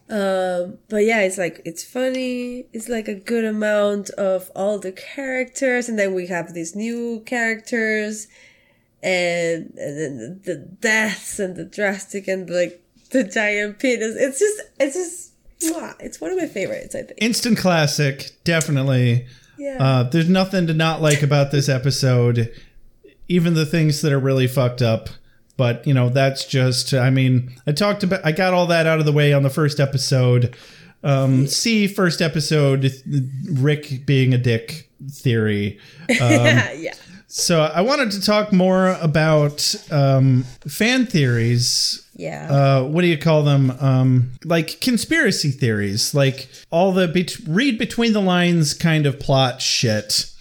E: Um, but yeah, it's like it's funny. It's like a good amount of all the characters, and then we have these new characters, and, and then the, the deaths and the drastic and like the giant penis. It's just, it's just, it's one of my favorites. I think.
F: Instant classic, definitely.
E: Yeah.
F: Uh, there's nothing to not like about this episode, even the things that are really fucked up. But you know, that's just. I mean, I talked about. I got all that out of the way on the first episode. Um, see, first episode, Rick being a dick theory. Um,
E: yeah.
F: So I wanted to talk more about um, fan theories.
E: Yeah.
F: Uh, what do you call them? Um, like conspiracy theories, like all the bet- read between the lines kind of plot shit.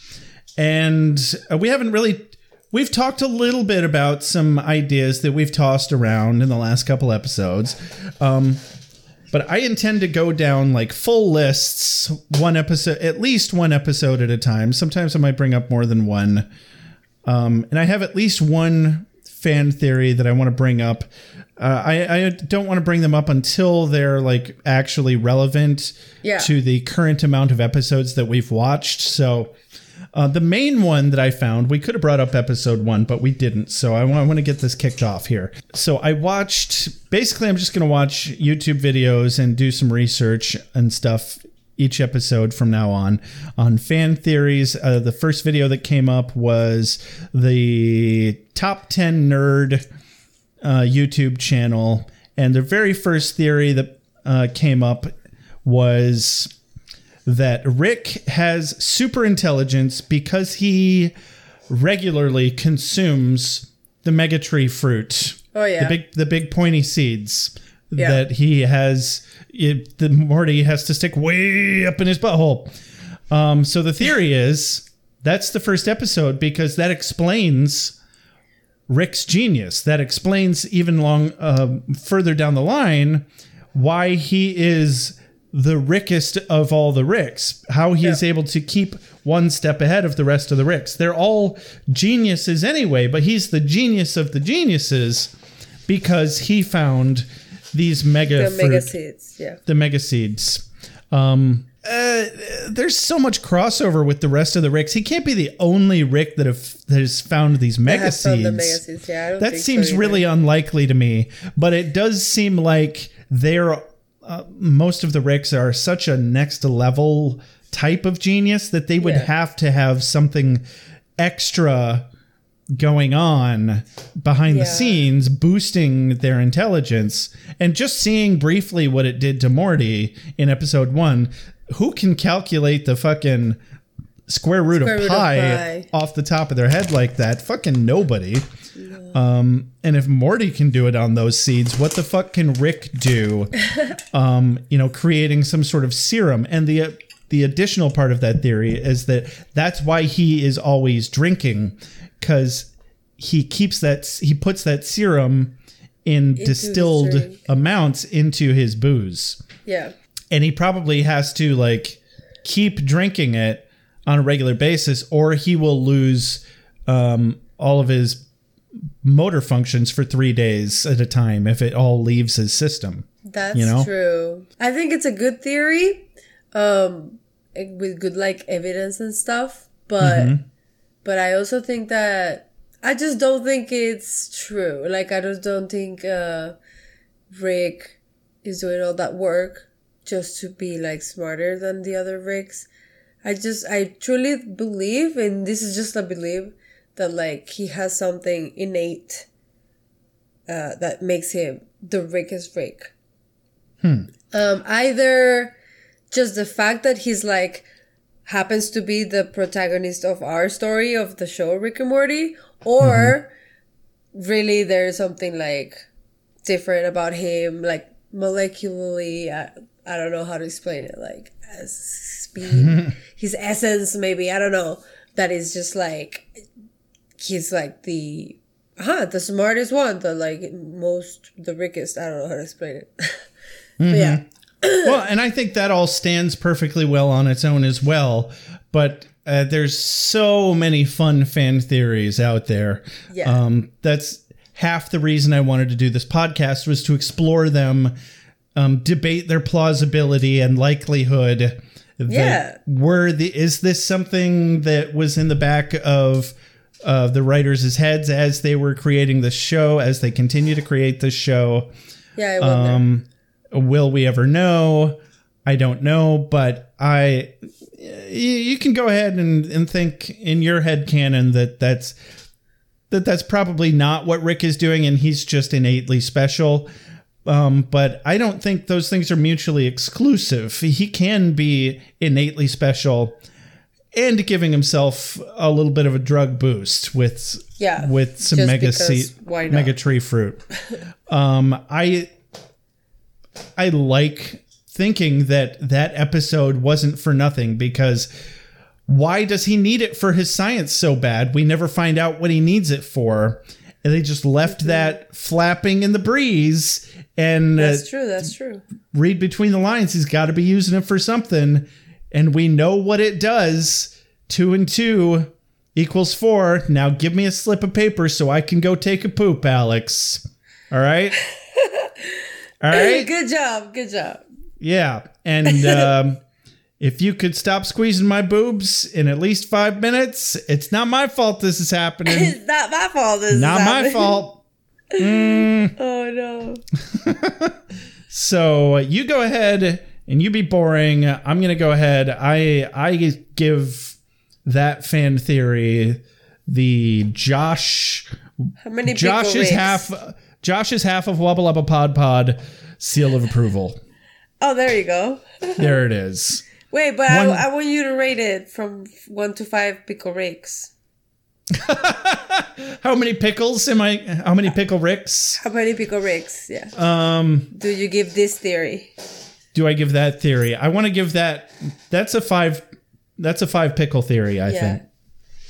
F: And uh, we haven't really. We've talked a little bit about some ideas that we've tossed around in the last couple episodes. Um, but I intend to go down like full lists, one episode, at least one episode at a time. Sometimes I might bring up more than one. Um, and I have at least one fan theory that I want to bring up. Uh, I, I don't want to bring them up until they're like actually relevant
E: Yeah.
F: to the current amount of episodes that we've watched. So uh, the main one that I found, we could have brought up episode one, but we didn't. So I want, to get this kicked off here. So I watched, basically, I'm just going to watch YouTube videos and do some research and stuff each episode from now on on fan theories. Uh, the first video that came up was the top 10 nerd uh, YouTube channel. And the very first theory that uh, came up was that Rick has super intelligence because he regularly consumes the megatree fruit.
E: Oh, yeah.
F: The big the big pointy seeds
E: Yeah.
F: that he has it, the Morty has to stick way up in his butthole. Um, so the theory is that's the first episode because that explains Rick's genius. That explains even long uh, further down the line why he is the Rickest of all the Ricks. How he is able to keep one step ahead of the rest of the Ricks. They're all geniuses anyway, but he's the genius of the geniuses because he found these mega
E: The
F: fruit
E: mega seeds. Yeah.
F: the mega seeds. Um, uh, there's so much crossover with the rest of the Ricks. He can't be the only Rick that have that has found these mega seeds.
E: the mega seeds. Yeah,
F: that
E: so
F: seems
E: either.
F: really unlikely to me, but it does seem like they're uh, most of the Ricks are such a next level type of genius that they would
E: Yeah.
F: have to have something extra going on behind the scenes boosting their intelligence and just seeing briefly what it did to Morty in episode 1 who can calculate the fucking square root,
E: Square
F: of,
E: root of
F: pi
E: pi.
F: off the top of their head like that. Fucking nobody. Um and if Morty can do it on those seeds what the fuck can Rick do um you know creating some sort of serum? And the the additional part of that theory is that that's why he is always drinking because he keeps that he puts that serum in
E: his
F: distilled amounts into his booze.
E: Yeah.
F: and he probably has to like keep drinking it on a regular basis or he will lose um, all of his motor functions for three days at a time if it all leaves his system
E: That's
F: You know?
E: true. I think it's a good theory, um, with good like evidence and stuff. But
F: Mm-hmm.
E: but I also think that I just don't think it's true. Like I just don't think uh, Rick is doing all that work just to be like smarter than the other Ricks. I just I truly believe, and this is just a belief, that like he has something innate uh, that makes him the Rickest Rick. Um, either just the fact that he's like happens to be the protagonist of our story of the show Rick and Morty, or really there's something like different about him, like molecularly. I, I don't know how to explain it. Like speed, his essence, maybe I don't know. That is just like he's like the huh the smartest one, the like most the richest. I don't know how to explain it. But yeah.
F: well, and I think that all stands perfectly well on its own as well. But uh, there's so many fun fan theories out there.
E: Yeah.
F: Um, that's half the reason I wanted to do this podcast was to explore them, um, debate their plausibility and likelihood.
E: Yeah.
F: Were the is this something that was in the back of uh, the writers' heads as they were creating the show, as they continue to create this show?
E: Yeah, I.
F: Um, will we ever know? I don't know, but I, you, you can go ahead and, and think in your head canon that that's that that's probably not what Rick is doing, and he's just innately special. Um, but I don't think those things are mutually exclusive. He can be innately special and giving himself a little bit of a drug boost with
E: Yeah,
F: with some mega seed, mega tree fruit. um, I I like thinking that that episode wasn't for nothing because why does he need it for his science so bad? We never find out what he needs it for. And they just left that flapping in the breeze and uh,
E: That's true. That's true.
F: read between the lines. He's got to be using it for something. And we know what it does. Two and two equals four. Now give me a slip of paper so I can go take a poop, Alex. All right. All right.
E: Good job. Good job.
F: Yeah. And um, if you could stop squeezing my boobs in at least five minutes, it's not my fault this is happening.
E: It's not my fault. This is
F: not my fault. Mm.
E: Oh no.
F: So you go ahead and you be boring. I'm gonna go ahead. I I give that fan theory the Josh
E: How many
F: Josh is half Josh is half of Wubba Lubba Pod Pod seal of approval.
E: Oh, there you go.
F: there it is.
E: Wait, but
F: One-
E: I, I want you to rate it from one to five pickle ricks.
F: How many pickles am I? How many pickle ricks?
E: How many pickle ricks? Yeah.
F: Um,
E: Do you give this theory?
F: do I give that theory? I want to give that. That's a five. That's a five pickle theory. I
E: yeah.
F: think.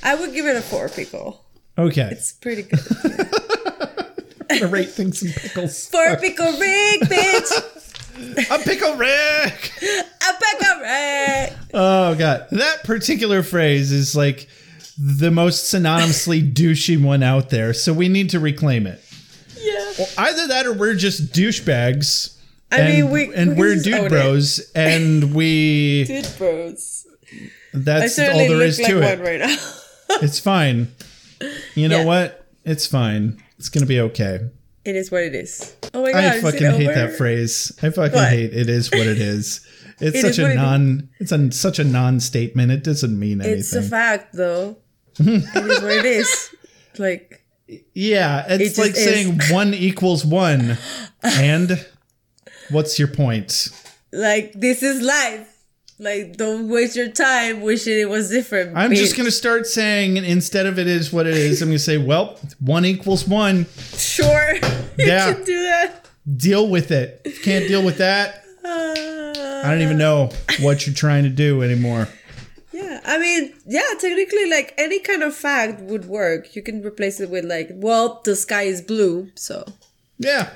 E: I would give it a four pickle.
F: Okay.
E: It's pretty good.
F: I'm gonna rate things in pickles.
E: Four pickle rick, bitch.
F: A pickle rick.
E: A pickle rick.
F: Oh god, that particular phrase is like the most synonymously douchey one out there. So we need to reclaim it.
E: Yeah.
F: Well, either that or we're just douchebags.
E: I
F: and,
E: mean, we-
F: and
E: we
F: we are
E: just own
F: dude
E: it.
F: bros, and we
E: Dude, bros.
F: That's all there is there
E: like
F: to
E: one
F: it.
E: right now.
F: It's fine. You know
E: Yeah.
F: what? It's fine. It's gonna be okay.
E: It is what it is. Oh my god!
F: I fucking hate
E: over?
F: that phrase. I fucking
E: What?
F: hate it is what it is. It's
E: It
F: such
E: is
F: a
E: what it is.
F: non it's a, such a non statement. It doesn't mean anything.
E: It's a fact, though. it is what it is. Like,
F: Yeah, it's
E: It
F: like
E: is.
F: saying one equals one. and what's your point?
E: like this is life. Like, don't waste your time wishing it was different.
F: I'm just gonna start saying instead of it is what it is, I'm gonna say, well, one equals one.
E: sure. you
F: Yeah.
E: can do that.
F: Deal with it. If you can't deal with that, I don't even know what you're trying to do anymore.
E: Yeah, I mean, yeah, technically, like any kind of fact would work. You can replace it with like, well, the sky is blue, so
F: Yeah.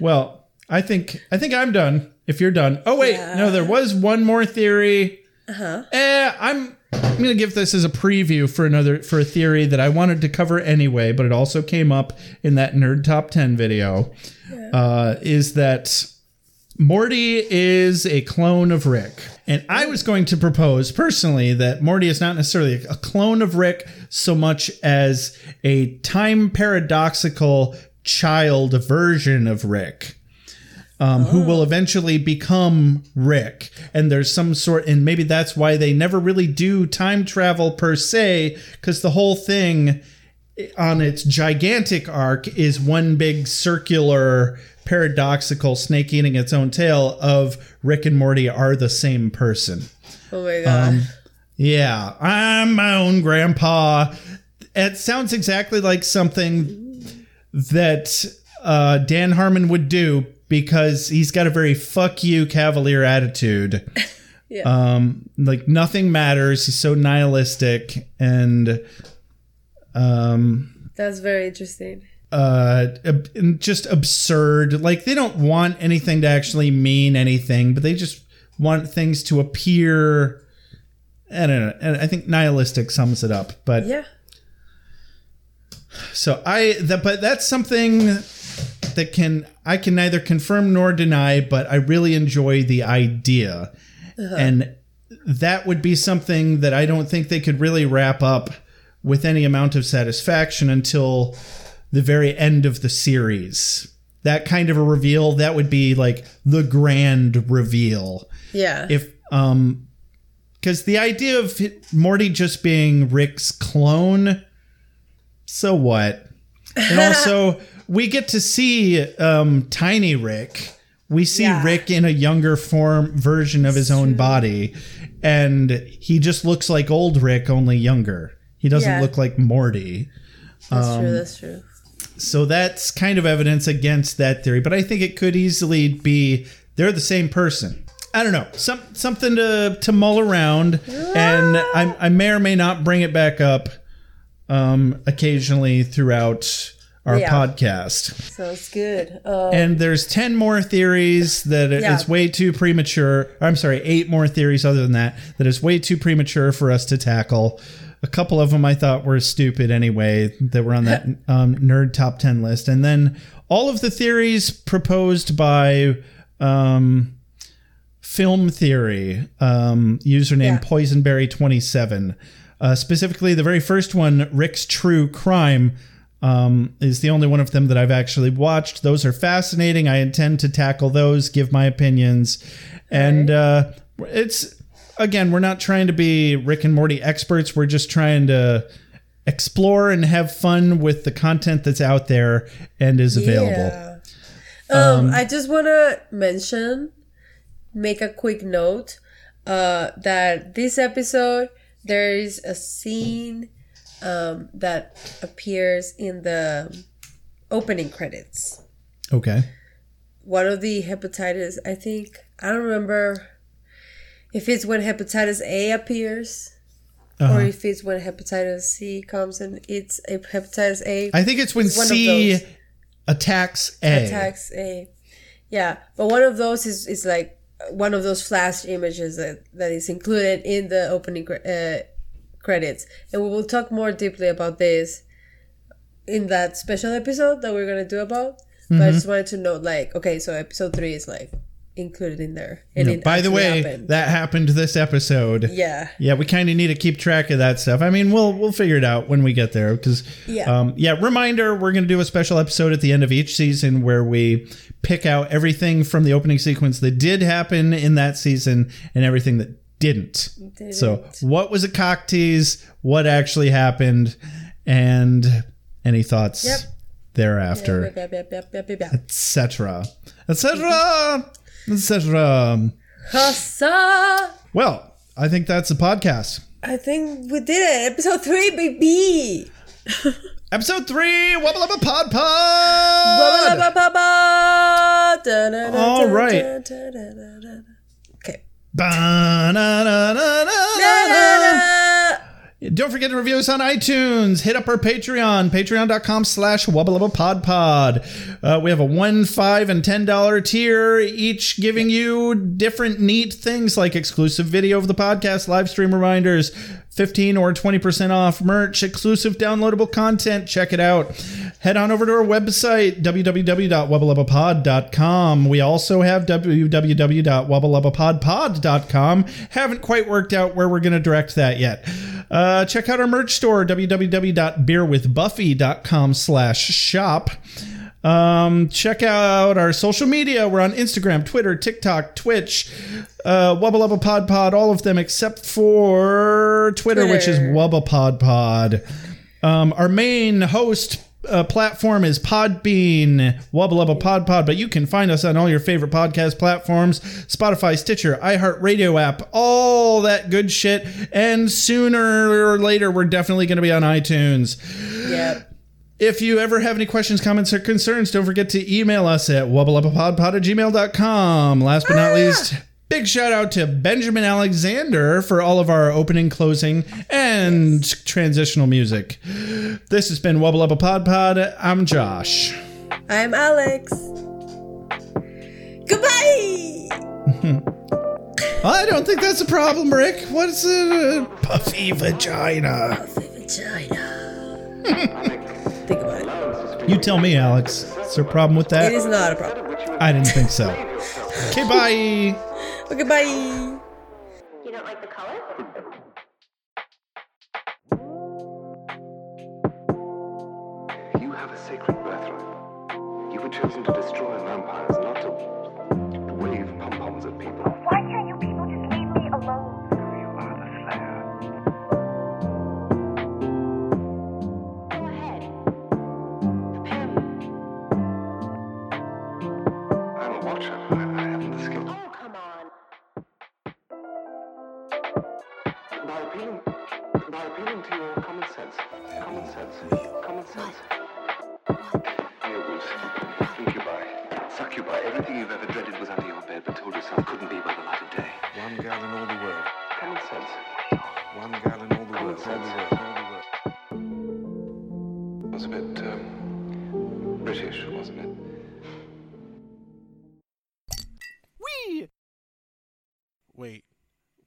F: Well, I think I think I'm done. If you're done. Oh wait,
E: Yeah.
F: no, there was one more theory.
E: uh-huh.
F: Eh, I'm I'm gonna give this as a preview for another for a theory that I wanted to cover anyway, but it also came up in that nerd top ten video. Uh, is that Morty is a clone of Rick. And I was going to propose personally that Morty is not necessarily a clone of Rick so much as a time paradoxical child version of Rick um, who will eventually become Rick. And there's some sort, and maybe that's why they never really do time travel per se, because the whole thing on its gigantic arc is one big circular paradoxical snake eating its own tail of Rick and Morty are the same person.
E: Oh my god.
F: Um, Yeah, I'm my own grandpa. It sounds exactly like something that uh, Dan Harmon would do because he's got a very fuck you cavalier attitude.
E: yeah.
F: Um, like nothing matters. He's so nihilistic and um,
E: That's very interesting.
F: uh, just absurd. Like they don't want anything to actually mean anything, but they just want things to appear. I don't know. And I think nihilistic sums it up. But
E: Yeah.
F: so I that but that's something that can I can neither confirm nor deny, but I really enjoy the idea. And that would be something that I don't think they could really wrap up with any amount of satisfaction until the very end of the series. That kind of a reveal, that would be like the grand reveal
E: Yeah.
F: if um because the idea of morty just being rick's clone so what and also we get to see um tiny rick we see
E: Yeah.
F: rick in a younger form version of his own body and he just looks like old rick only younger he doesn't
E: Yeah.
F: look like morty
E: that's
F: um,
E: true. That's true.
F: so that's kind of evidence against that theory, but I think it could easily be they're the same person. I don't know, some something to to mull around, and I, I may or may not bring it back up um, occasionally throughout our
E: Yeah.
F: podcast.
E: Sounds good. Uh,
F: And there's 10 more theories that
E: Yeah.
F: it's way too premature. I'm sorry, eight more theories other than that, that is way too premature for us to tackle. A couple of them I thought were stupid anyway, that were on that um, nerd top 10 list. And then all of the theories proposed by um, Film Theory, um, username
E: Yeah.
F: Poisonberry27. Uh, specifically, the very first one, Rick's True Crime. Um, is the only one of them that I've actually watched. Those are fascinating. I intend to tackle those, give my opinions, and uh, it's again, we're not trying to be Rick and Morty experts. We're just trying to explore and have fun with the content that's out there and is available.
E: Yeah. Um, I just want to mention, make a quick note, uh, that this episode there is a scene um, that appears in the opening credits.
F: Okay.
E: One of the hepatitis, I think, I don't remember if it's when hepatitis A appears.
F: Uh-huh.
E: Or if it's when hepatitis C comes and it's a hepatitis A.
F: I think it's when
E: of
F: C attacks A.
E: attacks a yeah but one of those is is like one of those flash images that that is included in the opening uh, credits and we will talk more deeply about this in that special episode that we're gonna do about but i just wanted to note like okay so episode three is like included in there and
F: No, by the way,
E: happened.
F: that happened this episode.
E: Yeah.
F: Yeah, we kind of need to keep track of that stuff. I mean, we'll we'll figure it out when we get there because
E: Yeah.
F: um yeah, reminder, we're going to do a special episode at the end of each season where we pick out everything from the opening sequence that did happen in that season and everything that didn't. So, what was a cock tease? What actually happened? And any thoughts
E: Yep.
F: thereafter? Etc. etc. etc.
E: Hussa!
F: Well, I think that's a podcast.
E: i think we did it episode three baby
F: Episode three, Wubba Lubba Pod Pod. All right.
E: Okay.
F: Don't forget to review us on iTunes. Hit up our Patreon, patreon.com slash wubbalubbapodpod. Uh, we have a one, five, and ten dollar tier, each giving you different neat things like exclusive video of the podcast, live stream reminders, 15 or 20% off merch, exclusive downloadable content. Check it out. Head on over to our website, www.wubbalubbapod.com. We also have www.wubbalubbapodpod.com. Haven't quite worked out where we're going to direct that yet. Uh, check out our merch store, www.beerwithbuffy.com slash shop. Um, check out our social media. We're on Instagram, Twitter, TikTok, Twitch, uh, Wubba Lubba Pod Pod, all of them except for Twitter, which is
E: Twitter.
F: Wubba Pod Pod. Um, our main host uh, platform is Podbean, Wubba Lubba Pod Pod, but you can find us on all your favorite podcast platforms Spotify, Stitcher, iHeartRadio app, all that good shit. And sooner or later, we're definitely going to be on iTunes.
E: Yep.
F: If you ever have any questions, comments, or concerns, don't forget to email us at wubbalubbapodpod at gmail.com. Last but not least, big shout out to Benjamin Alexander for all of our opening, closing, and transitional music. This has been Wubba Lubba Pod Pod. I'm Josh.
E: I'm Alex. Goodbye!
F: I don't think that's a problem, Rick. What's a puffy vagina?
E: Puffy vagina. Think about it.
F: You tell me, Alex. Is there a problem with that?
E: It is not a problem.
F: I didn't think so. Okay, bye.
E: Okay, bye.
J: You don't like the color?
K: You have a sacred birthright. You were chosen to destroy